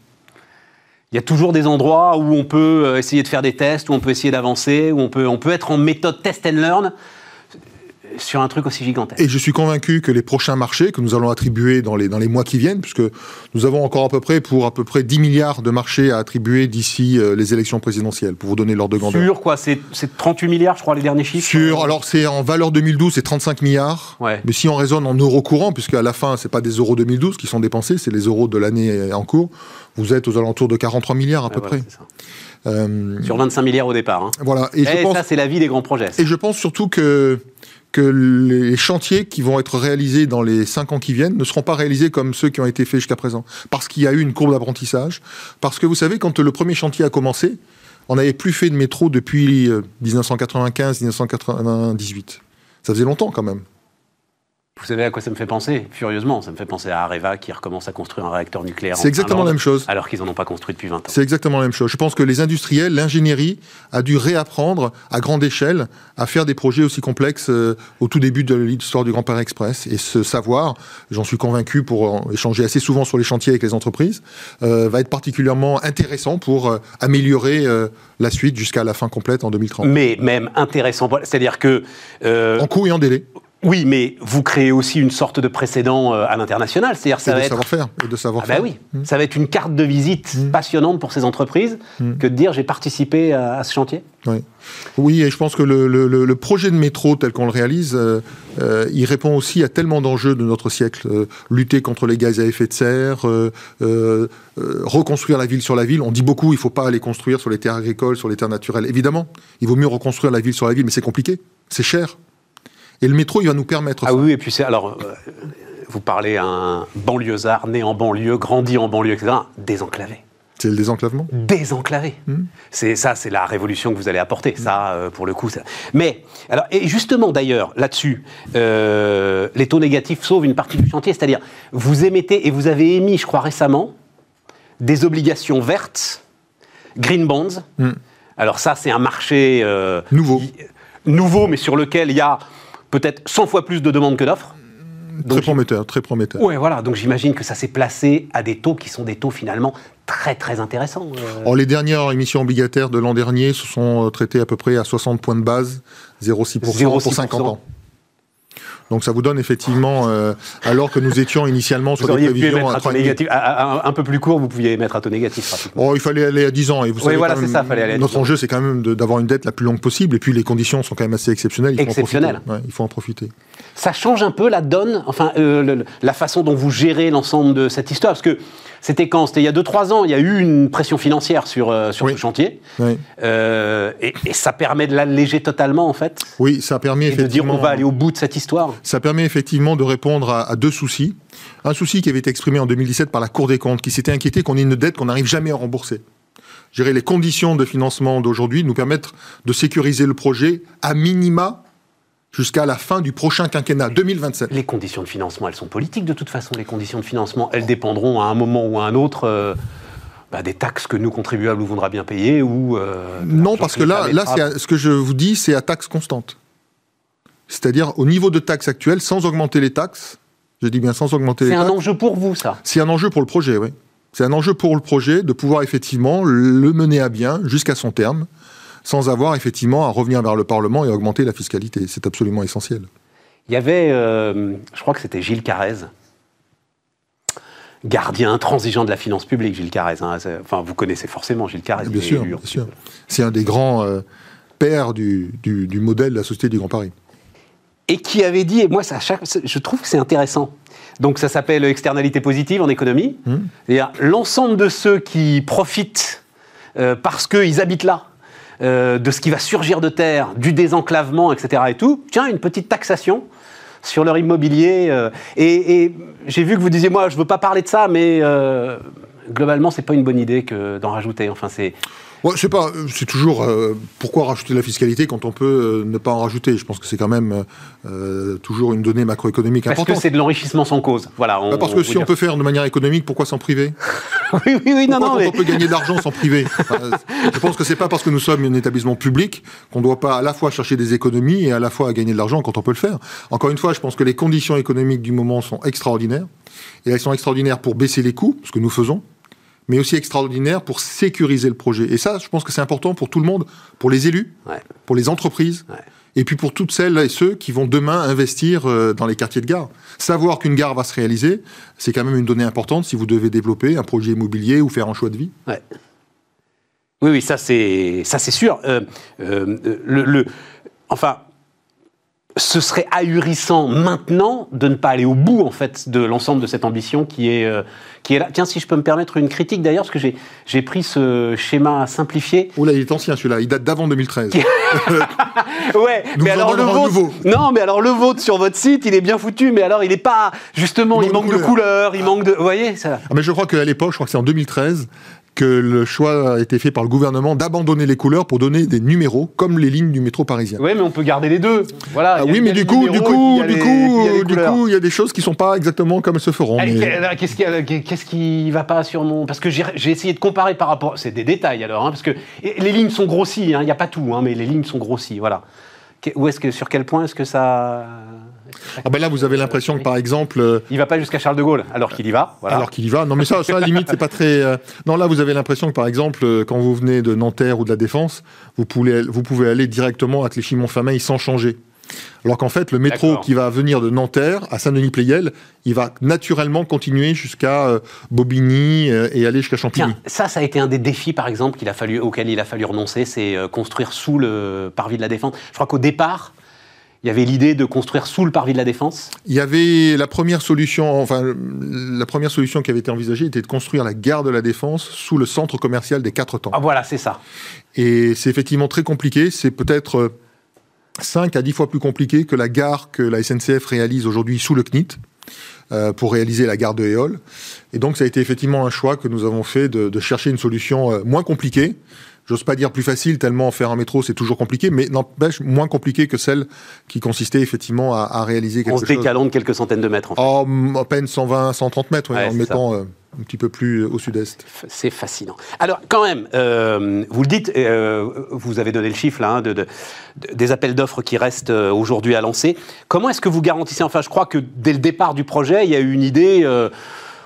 Il y a toujours des endroits où on peut euh, essayer de faire des tests, où on peut essayer d'avancer, où on peut, on peut être en méthode test and learn sur un truc aussi gigantesque. Et je suis convaincu que les prochains marchés que nous allons attribuer dans les, dans les mois qui viennent, puisque nous avons encore à peu près pour à peu près 10 milliards de marchés à attribuer d'ici euh, les élections présidentielles, pour vous donner l'ordre de grandeur. Sur quoi? C'est c'est 38 milliards, je crois, les derniers chiffres? Sur, alors c'est en valeur 2012, c'est 35 milliards. Ouais. Mais si on raisonne en euros courants, puisque à la fin, c'est pas des euros 2012 qui sont dépensés, c'est les euros de l'année en cours, vous êtes aux alentours de 43 milliards à Ouais, peu voilà, près. Euh, Sur 25 milliards au départ. hein. voilà. Et, Et, je pense, ça, c'est la vie des grands projets. ça. et je pense surtout que que les chantiers qui vont être réalisés dans les 5 ans qui viennent ne seront pas réalisés comme ceux qui ont été faits jusqu'à présent. Parce qu'il y a eu une courbe d'apprentissage. Parce que vous savez, quand le premier chantier a commencé, on n'avait plus fait de métro depuis euh, 1995-1998. Ça faisait longtemps quand même. Vous savez à quoi ça me fait penser? Furieusement, ça me fait penser à Areva qui recommence à construire un réacteur nucléaire. en C'est exactement la même chose. Alors qu'ils n'en ont pas construit depuis 20 ans. C'est exactement la même chose. Je pense que les industriels, l'ingénierie a dû réapprendre à grande échelle à faire des projets aussi complexes euh, au tout début de l'histoire du Grand Paris Express. Et ce savoir, j'en suis convaincu pour échanger assez souvent sur les chantiers avec les entreprises, euh, va être particulièrement intéressant pour euh, améliorer la suite jusqu'à la fin complète en 2030. Mais même intéressant, c'est-à-dire que En coût et en délai, oui, mais vous créez aussi une sorte de précédent euh, à l'international, c'est-à-dire et ça de va être savoir-faire. Et de Ah savoir-faire. bah oui, ça va être une carte de visite passionnante pour ces entreprises que de dire j'ai participé à, à ce chantier. Oui. oui, et je pense que le, le- le- le projet de métro tel qu'on le réalise, euh, euh, il répond aussi à tellement d'enjeux de notre siècle. Euh, lutter contre les gaz à effet de serre, reconstruire la ville sur la ville. On dit beaucoup, il ne faut pas aller construire sur les terres agricoles, sur les terres naturelles. Évidemment, il vaut mieux reconstruire la ville sur la ville, mais c'est compliqué, c'est cher. Et le métro, il va nous permettre Ah ça. oui, et puis c'est alors euh, vous parlez à un banlieusard né en banlieue, grandi en banlieue, etc. Désenclavé. C'est le désenclavement. désenclavé. C'est ça, c'est la révolution que vous allez apporter. Ça, euh, pour le coup, ça. Mais alors, et justement d'ailleurs là-dessus, euh, les taux négatifs sauvent une partie du chantier. C'est-à-dire, vous émettez et vous avez émis, je crois récemment, des obligations vertes, green bonds. Mm. Alors ça, c'est un marché euh, Nouveau. nouveau, mais sur lequel il y a peut-être 100 fois plus de demandes que d'offres. Très prometteur, très prometteur. Ouais, voilà. Donc j'imagine que ça s'est placé à des taux qui sont des taux finalement très très intéressants. euh. Or, les dernières émissions obligataires de l'an dernier se sont euh, traitées à peu près à 60 points de base, 0,6% pour 0,6%. 50 ans. Donc ça vous donne effectivement, euh, alors que nous étions initialement sur Vous des prévisions à à taux 3,5. négatif. À- à- à- un peu plus court, vous pouviez émettre à taux négatif. Oh, il fallait aller à 10 ans. Et vous Oui, savez, voilà, même, ça, fallait aller à 10 Notre enjeu, c'est quand même d'avoir une dette la plus longue possible. Et puis les conditions sont quand même assez exceptionnelles. Il faut en Exceptionnelles. profiter. Ouais, il faut en profiter. Ça change un peu la donne, enfin euh, le- la façon dont vous gérez l'ensemble de cette histoire, parce que c'était quand? C'était il y a 2-3 ans, il y a eu une pression financière sur, euh, sur Oui. ce chantier. Euh, et, et ça permet de l'alléger totalement en fait, Oui, ça a permis et de dire effectivement. on va aller au bout de cette histoire. Ça permet effectivement de répondre à, à deux soucis. Un souci qui avait été exprimé en 2017 par la Cour des comptes, qui s'était inquiété qu'on ait une dette qu'on n'arrive jamais à rembourser. Dirais, les conditions de financement d'aujourd'hui nous permettent de sécuriser le projet à minima jusqu'à la fin du prochain quinquennat 2027. Les conditions de financement, elles sont politiques de toute façon. Les conditions de financement, elles dépendront à un moment ou à un autre euh, bah, des taxes que nous contribuables nous voudra bien payer ou euh, Non, parce que là, là à- ce que je vous dis, c'est à taxe constante. C'est-à-dire au niveau de taxes actuelles, sans augmenter les taxes, je dis bien sans augmenter les c'est un taxes, enjeu pour vous ça. c'est un enjeu pour le projet, oui. C'est un enjeu pour le projet de pouvoir effectivement le mener à bien jusqu'à son terme. Sans avoir effectivement à revenir vers le Parlement et augmenter la fiscalité. C'est absolument essentiel. Il y avait, euh, je crois que c'était Gilles Carrez, gardien intransigeant de la finance publique, Gilles Carrez. hein. Enfin, vous connaissez forcément Gilles Carrez. Bien sûr, bien sûr. C'est un des grands euh, pères du, du- du modèle de la Société du Grand Paris. et qui avait dit, et moi, ça, je trouve que c'est intéressant. Donc, ça s'appelle externalité positive en économie. C'est-à-dire, l'ensemble de ceux qui profitent euh, parce qu'ils habitent là, euh, de ce qui va surgir de terre, du désenclavement, etc. et tout, tiens, une petite taxation sur leur immobilier. euh, et j'ai vu que vous disiez, moi, je veux pas parler de ça, mais euh, globalement, c'est pas une bonne idée que d'en rajouter. Enfin, c'est. Ouais, sais pas, euh, c'est toujours euh, pourquoi rajouter de la fiscalité quand on peut euh, ne pas en rajouter? Je pense que c'est quand même euh, toujours une donnée macroéconomique Parce que importante. c'est de l'enrichissement sans cause. Voilà. Bah, parce que si on peut faire de manière économique, pourquoi s'en priver? Oui, oui, oui, non, Pourquoi non, mais. on peut gagner de l'argent sans priver? Enfin, Je pense que c'est pas parce que nous sommes un établissement public qu'on doit pas à la fois chercher des économies et à la fois gagner de l'argent quand on peut le faire. Encore une fois, je pense que les conditions économiques du moment sont extraordinaires. Et elles sont extraordinaires pour baisser les coûts, ce que nous faisons, mais aussi extraordinaires pour sécuriser le projet. Et ça, je pense que c'est important pour tout le monde, pour les élus, Ouais. pour les entreprises, Ouais. et puis pour toutes celles et ceux qui vont demain investir euh, dans les quartiers de gare. Savoir qu'une gare va se réaliser, c'est quand même une donnée importante si vous devez développer un projet immobilier ou faire un choix de vie. Ouais. Oui, oui, ça c'est ça c'est sûr. Euh, euh, le, le- enfin, ce serait ahurissant maintenant de ne pas aller au bout en fait de l'ensemble de cette ambition qui est euh, qui est là. Tiens, si je peux me permettre une critique d'ailleurs, parce que j'ai pris ce schéma simplifié. Oh là, il est ancien celui-là, il date d'avant 2013. Ouais, Nous mais alors le vôtre, nouveau. non, mais alors le vôtre sur votre site, il est bien foutu, mais alors il est pas justement, il Il manque, manque de couleurs, il manque de, vous voyez ça. Ah, mais je crois qu'à l'époque, je crois que c'est en 2013, que le choix a été fait par le gouvernement d'abandonner les couleurs pour donner des numéros, comme les lignes du métro parisien. Ouais, mais on peut garder les deux. Voilà. Ah oui, mais du coup, du coup, du coup, du coup, il y a des choses qui sont pas exactement comme elles se feront. Qu'est-ce qui, qu'est-ce qui va pas sur mon... Parce que j'ai essayé de comparer par rapport... C'est des détails alors, hein, parce que les lignes sont grossies, hein, il n'y a pas tout, hein, mais les lignes sont grossies, voilà. Où est-ce que, sur quel point est-ce que ça... Ah ben là, vous avez l'impression que par exemple, euh, Il va pas jusqu'à Charles de Gaulle, alors qu'il y va, voilà. alors qu'il y va. Non, mais ça, ça limite, c'est pas très. euh, Non, là, vous avez l'impression que par exemple, euh, quand vous venez de Nanterre ou de la Défense, vous pouvez, vous pouvez aller directement à Clichy-Montfermeil sans changer. Alors qu'en fait, le métro qui va venir de Nanterre à Saint-Denis-Pleyel, il va naturellement continuer jusqu'à Bobigny et aller jusqu'à Champigny. Tiens, ça, ça a été un des défis, par exemple, qu'il a fallu, auquel il a fallu renoncer, c'est construire sous le parvis de la Défense. Je crois qu'au départ, il y avait l'idée de construire sous le parvis de la Défense? Il y avait la première solution, enfin la première solution qui avait été envisagée était de construire la gare de la Défense sous le centre commercial des Quatre Temps. Ah voilà, c'est ça. Et c'est effectivement très compliqué. C'est peut-être euh, 5 à 10 fois plus compliqué que la gare que la SNCF réalise aujourd'hui sous le CNIT euh, pour réaliser la gare de Éole. Et donc ça a été effectivement un choix que nous avons fait de, de chercher une solution euh, moins compliquée. J'ose pas dire plus facile, tellement faire un métro c'est toujours compliqué, mais n'empêche moins compliqué que celle qui consistait effectivement à, à réaliser quelque En se chose. décalant de quelques centaines de mètres, en fait. Oh, à peine 120, 130 mètres, ouais, Ouais, en mettant euh, un petit peu plus au sud-est. C'est fascinant. Alors, quand même, euh, vous le dites, euh, vous avez donné le chiffre là, hein, de, de- de- des appels d'offres qui restent euh, aujourd'hui à lancer. Comment est-ce que vous garantissez Enfin, je crois que dès le départ du projet, il y a eu une idée. euh,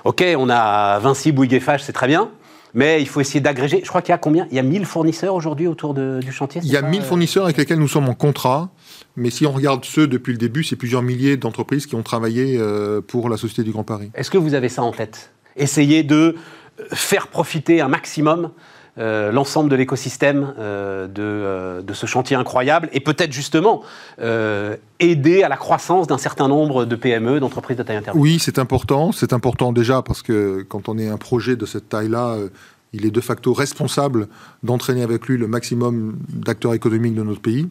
ok, on a Vinci, Bouygues Eiffage, c'est très bien. Mais il faut essayer d'agréger. Je crois qu'il y a combien? Il y a 1000 fournisseurs aujourd'hui autour de- du chantier Il y a ça, 1000 euh fournisseurs avec lesquels nous sommes en contrat, mais si on regarde ceux depuis le début, c'est plusieurs milliers d'entreprises qui ont travaillé euh, pour la Société du Grand Paris. Est-ce que vous avez ça en tête? Essayer de euh, faire profiter un maximum l'ensemble de l'écosystème euh, de, euh, de ce chantier incroyable et peut-être justement euh, aider à la croissance d'un certain nombre de PME, d'entreprises de taille intermédiaire. Oui, c'est important. C'est important déjà parce que quand on est un projet de cette taille-là, euh, il est de facto responsable d'entraîner avec lui le maximum d'acteurs économiques de notre pays.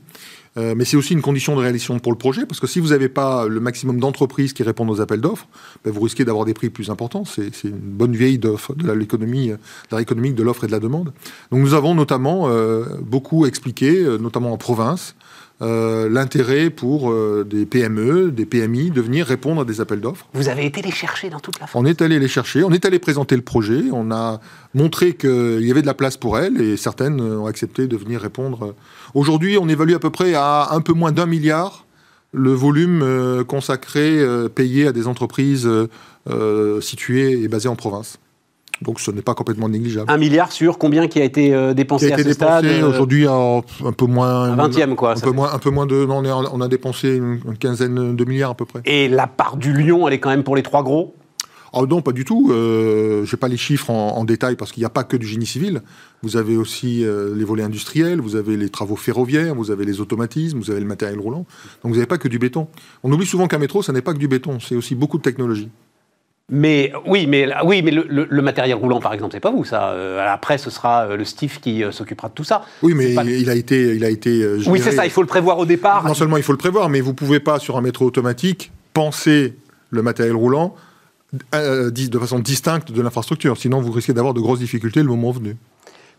Euh, mais c'est aussi une condition de réalisation pour le projet, parce que si vous n'avez pas le maximum d'entreprises qui répondent aux appels d'offres, ben, vous risquez d'avoir des prix plus importants. C'est une bonne vieille de l'économie, euh, de l'offre et de la demande. Donc nous avons notamment euh, beaucoup expliqué, notamment en province, euh, l'intérêt pour euh, des PME, des PMI de venir répondre à des appels d'offres. Vous avez été les chercher dans toute la France. On est allé les chercher, on est allé présenter le projet, on a montré qu'il y avait de la place pour elles et certaines ont accepté de venir répondre. Aujourd'hui, on évalue à peu près à un peu moins d'un milliard le volume euh, consacré, payé à des entreprises situées et basées en province. Donc ce n'est pas complètement négligeable. Un milliard sur combien qui a été euh, dépensé qui a été à ce stade dépensé euh, aujourd'hui un peu moins. Un vingtième, quoi, Un peu fait. moins, un peu moins de. non, on, a dépensé une, une quinzaine de milliards à peu près. Et la part du lion, elle est quand même pour les trois gros? Oh non, pas du tout. Euh, je n'ai pas les chiffres en, en détail parce qu'il n'y a pas que du génie civil. Vous avez aussi euh, les volets industriels, vous avez les travaux ferroviaires, vous avez les automatismes, vous avez le matériel roulant. Donc vous n'avez pas que du béton. On oublie souvent qu'un métro, ça n'est pas que du béton, c'est aussi beaucoup de technologie. Mais oui, mais, oui, mais le, le- le matériel roulant, par exemple, c'est pas vous, ça. Euh, après, ce sera euh, le Steve qui euh, s'occupera de tout ça. Oui, mais pas- il a été, il a été. Oui, c'est ça, il faut le prévoir au départ. Non seulement il faut le prévoir, mais vous pouvez pas sur un métro automatique penser le matériel roulant de façon distincte de l'infrastructure. Sinon, vous risquez d'avoir de grosses difficultés le moment venu.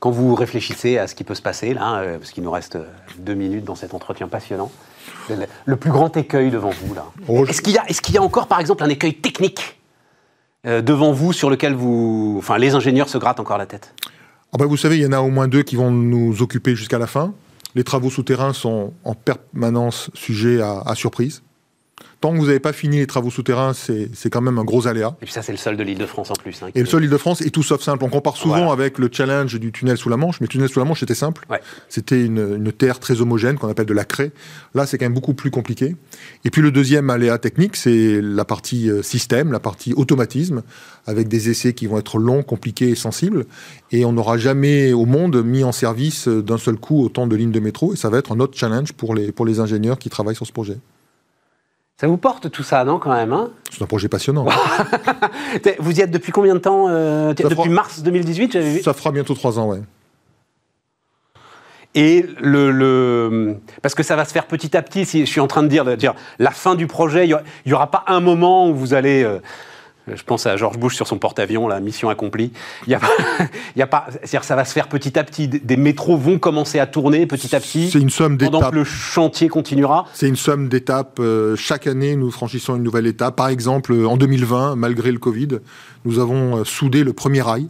Quand vous réfléchissez à ce qui peut se passer, là, parce qu'il nous reste deux minutes dans cet entretien passionnant, le, plus grand écueil devant vous, là. Oh, je- Est-ce qu'il y, a- est-ce qu'il y a encore, par exemple, un écueil technique devant vous sur lequel vous, enfin, les ingénieurs se grattent encore la tête Ah bah, vous savez, il y en a au moins deux qui vont nous occuper jusqu'à la fin. Les travaux souterrains sont en permanence sujets à, à surprise. Tant que vous n'avez pas fini les travaux souterrains, c'est quand même un gros aléa. Et puis ça, c'est le seul de l'Île-de-France en plus. hein, Et le est- seul Île-de-France est tout sauf simple. On compare souvent Voilà. avec le challenge du tunnel sous la Manche, mais le tunnel sous la Manche, c'était simple. Ouais. C'était une, une terre très homogène qu'on appelle de la craie. Là, c'est quand même beaucoup plus compliqué. Et puis le deuxième aléa technique, c'est la partie euh, système, la partie automatisme, avec des essais qui vont être longs, compliqués et sensibles. Et on n'aura jamais au monde mis en service euh, d'un seul coup autant de lignes de métro. Et ça va être un autre challenge pour les, pour les ingénieurs qui travaillent sur ce projet. Ça vous porte tout ça, non, quand même hein C'est un projet passionnant. Vous y êtes depuis combien de temps euh, Depuis fera- mars 2018, j'avais vu. ça fera bientôt trois ans, ouais. Et le, le- parce que ça va se faire petit à petit. Si je suis en train de dire, de dire la fin du projet, il n'y aura pas un moment où vous allez. euh, je pense à George Bush sur son porte-avions, la mission accomplie. Il y a, pas- il y a pas. C'est-à-dire, ça va se faire petit à petit. Des- métros vont commencer à tourner petit à petit. C'est une somme pendant d'étapes. que le chantier continuera. C'est une somme d'étapes. euh, chaque année, nous franchissons une nouvelle étape. Par exemple, en 2020, malgré le Covid, nous avons euh, soudé le premier rail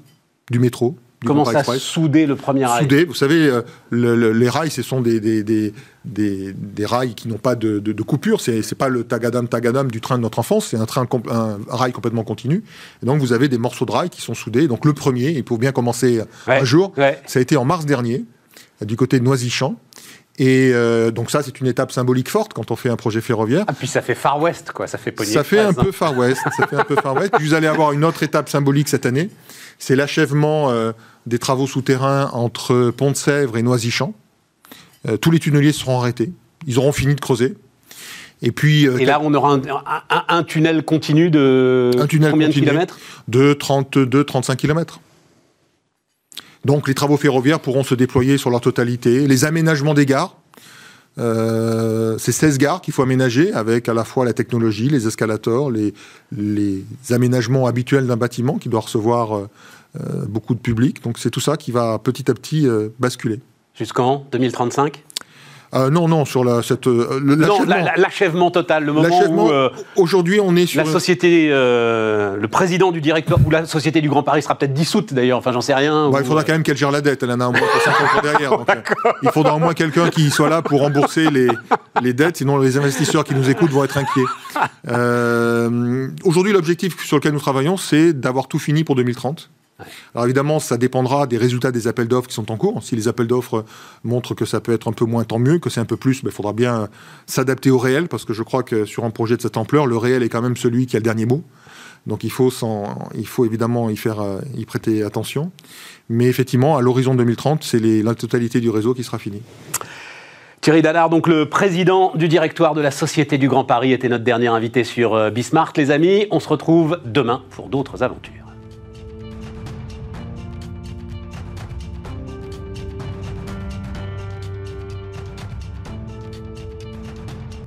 du métro. Du Comment Grand ça Express. souder le premier rail Soudé, vous savez, euh, le- le- les rails, ce sont des, des, des, des, des rails qui n'ont pas de, de, de coupure. C'est c'est pas le tagadam tagadam du train de notre enfance. C'est un train, un rail complètement continu. Et donc, vous avez des morceaux de rail qui sont soudés. Donc, le premier, il faut bien commencer Ouais, un jour. ouais. Ça a été en mars dernier, du côté de Noisy-Champs. Et euh, donc ça, c'est une étape symbolique forte quand on fait un projet ferroviaire. Ah, puis ça fait Far West, quoi. Ça fait Ça fait un peu Far West. ça fait un peu Far West. Puis vous allez avoir une autre étape symbolique cette année. C'est l'achèvement euh, des travaux souterrains entre Pont-de-Sèvres et Noisy-Champs. Euh, tous les tunneliers seront arrêtés. Ils auront fini de creuser. Et puis euh, Et là, on aura un, un- un- un tunnel continu de Un tunnel combien continu. de kilomètres de 32-35 km. Donc les travaux ferroviaires pourront se déployer sur leur totalité. Les aménagements des gares, euh, c'est 16 gares qu'il faut aménager avec à la fois la technologie, les escalators, les, les aménagements habituels d'un bâtiment qui doit recevoir beaucoup de public. Donc c'est tout ça qui va petit à petit euh, basculer. Jusqu'en 2035 Euh, non, non, sur la, cette, euh, l'achèvement. la- la- l'achèvement total, le moment où euh, aujourd'hui on est sur... la société, euh, le président du directeur, ou la société du Grand Paris sera peut-être dissoute d'ailleurs, enfin j'en sais rien. Bah, ou- il faudra quand même qu'elle gère la dette. Elle en a au moins 50 ans derrière. donc, euh, il faudra au moins quelqu'un qui soit là pour rembourser les, les dettes, sinon les investisseurs qui nous écoutent vont être inquiets. Euh, Aujourd'hui, l'objectif sur lequel nous travaillons, c'est d'avoir tout fini pour 2030. Alors évidemment, ça dépendra des résultats des appels d'offres qui sont en cours. Si les appels d'offres montrent que ça peut être un peu moins, tant mieux. Que c'est un peu plus, il faudra bien s'adapter au réel, parce que je crois que sur un projet de cette ampleur, le réel est quand même celui qui a le dernier mot. Donc il faut, faut évidemment y, faire, euh, y prêter attention. Mais effectivement, à l'horizon 2030, c'est la totalité du réseau qui sera finie. Thierry Dallard, donc le président du directoire de la Société du Grand Paris, était notre dernier invité sur euh, Bismarck. Les amis, on se retrouve demain pour d'autres aventures.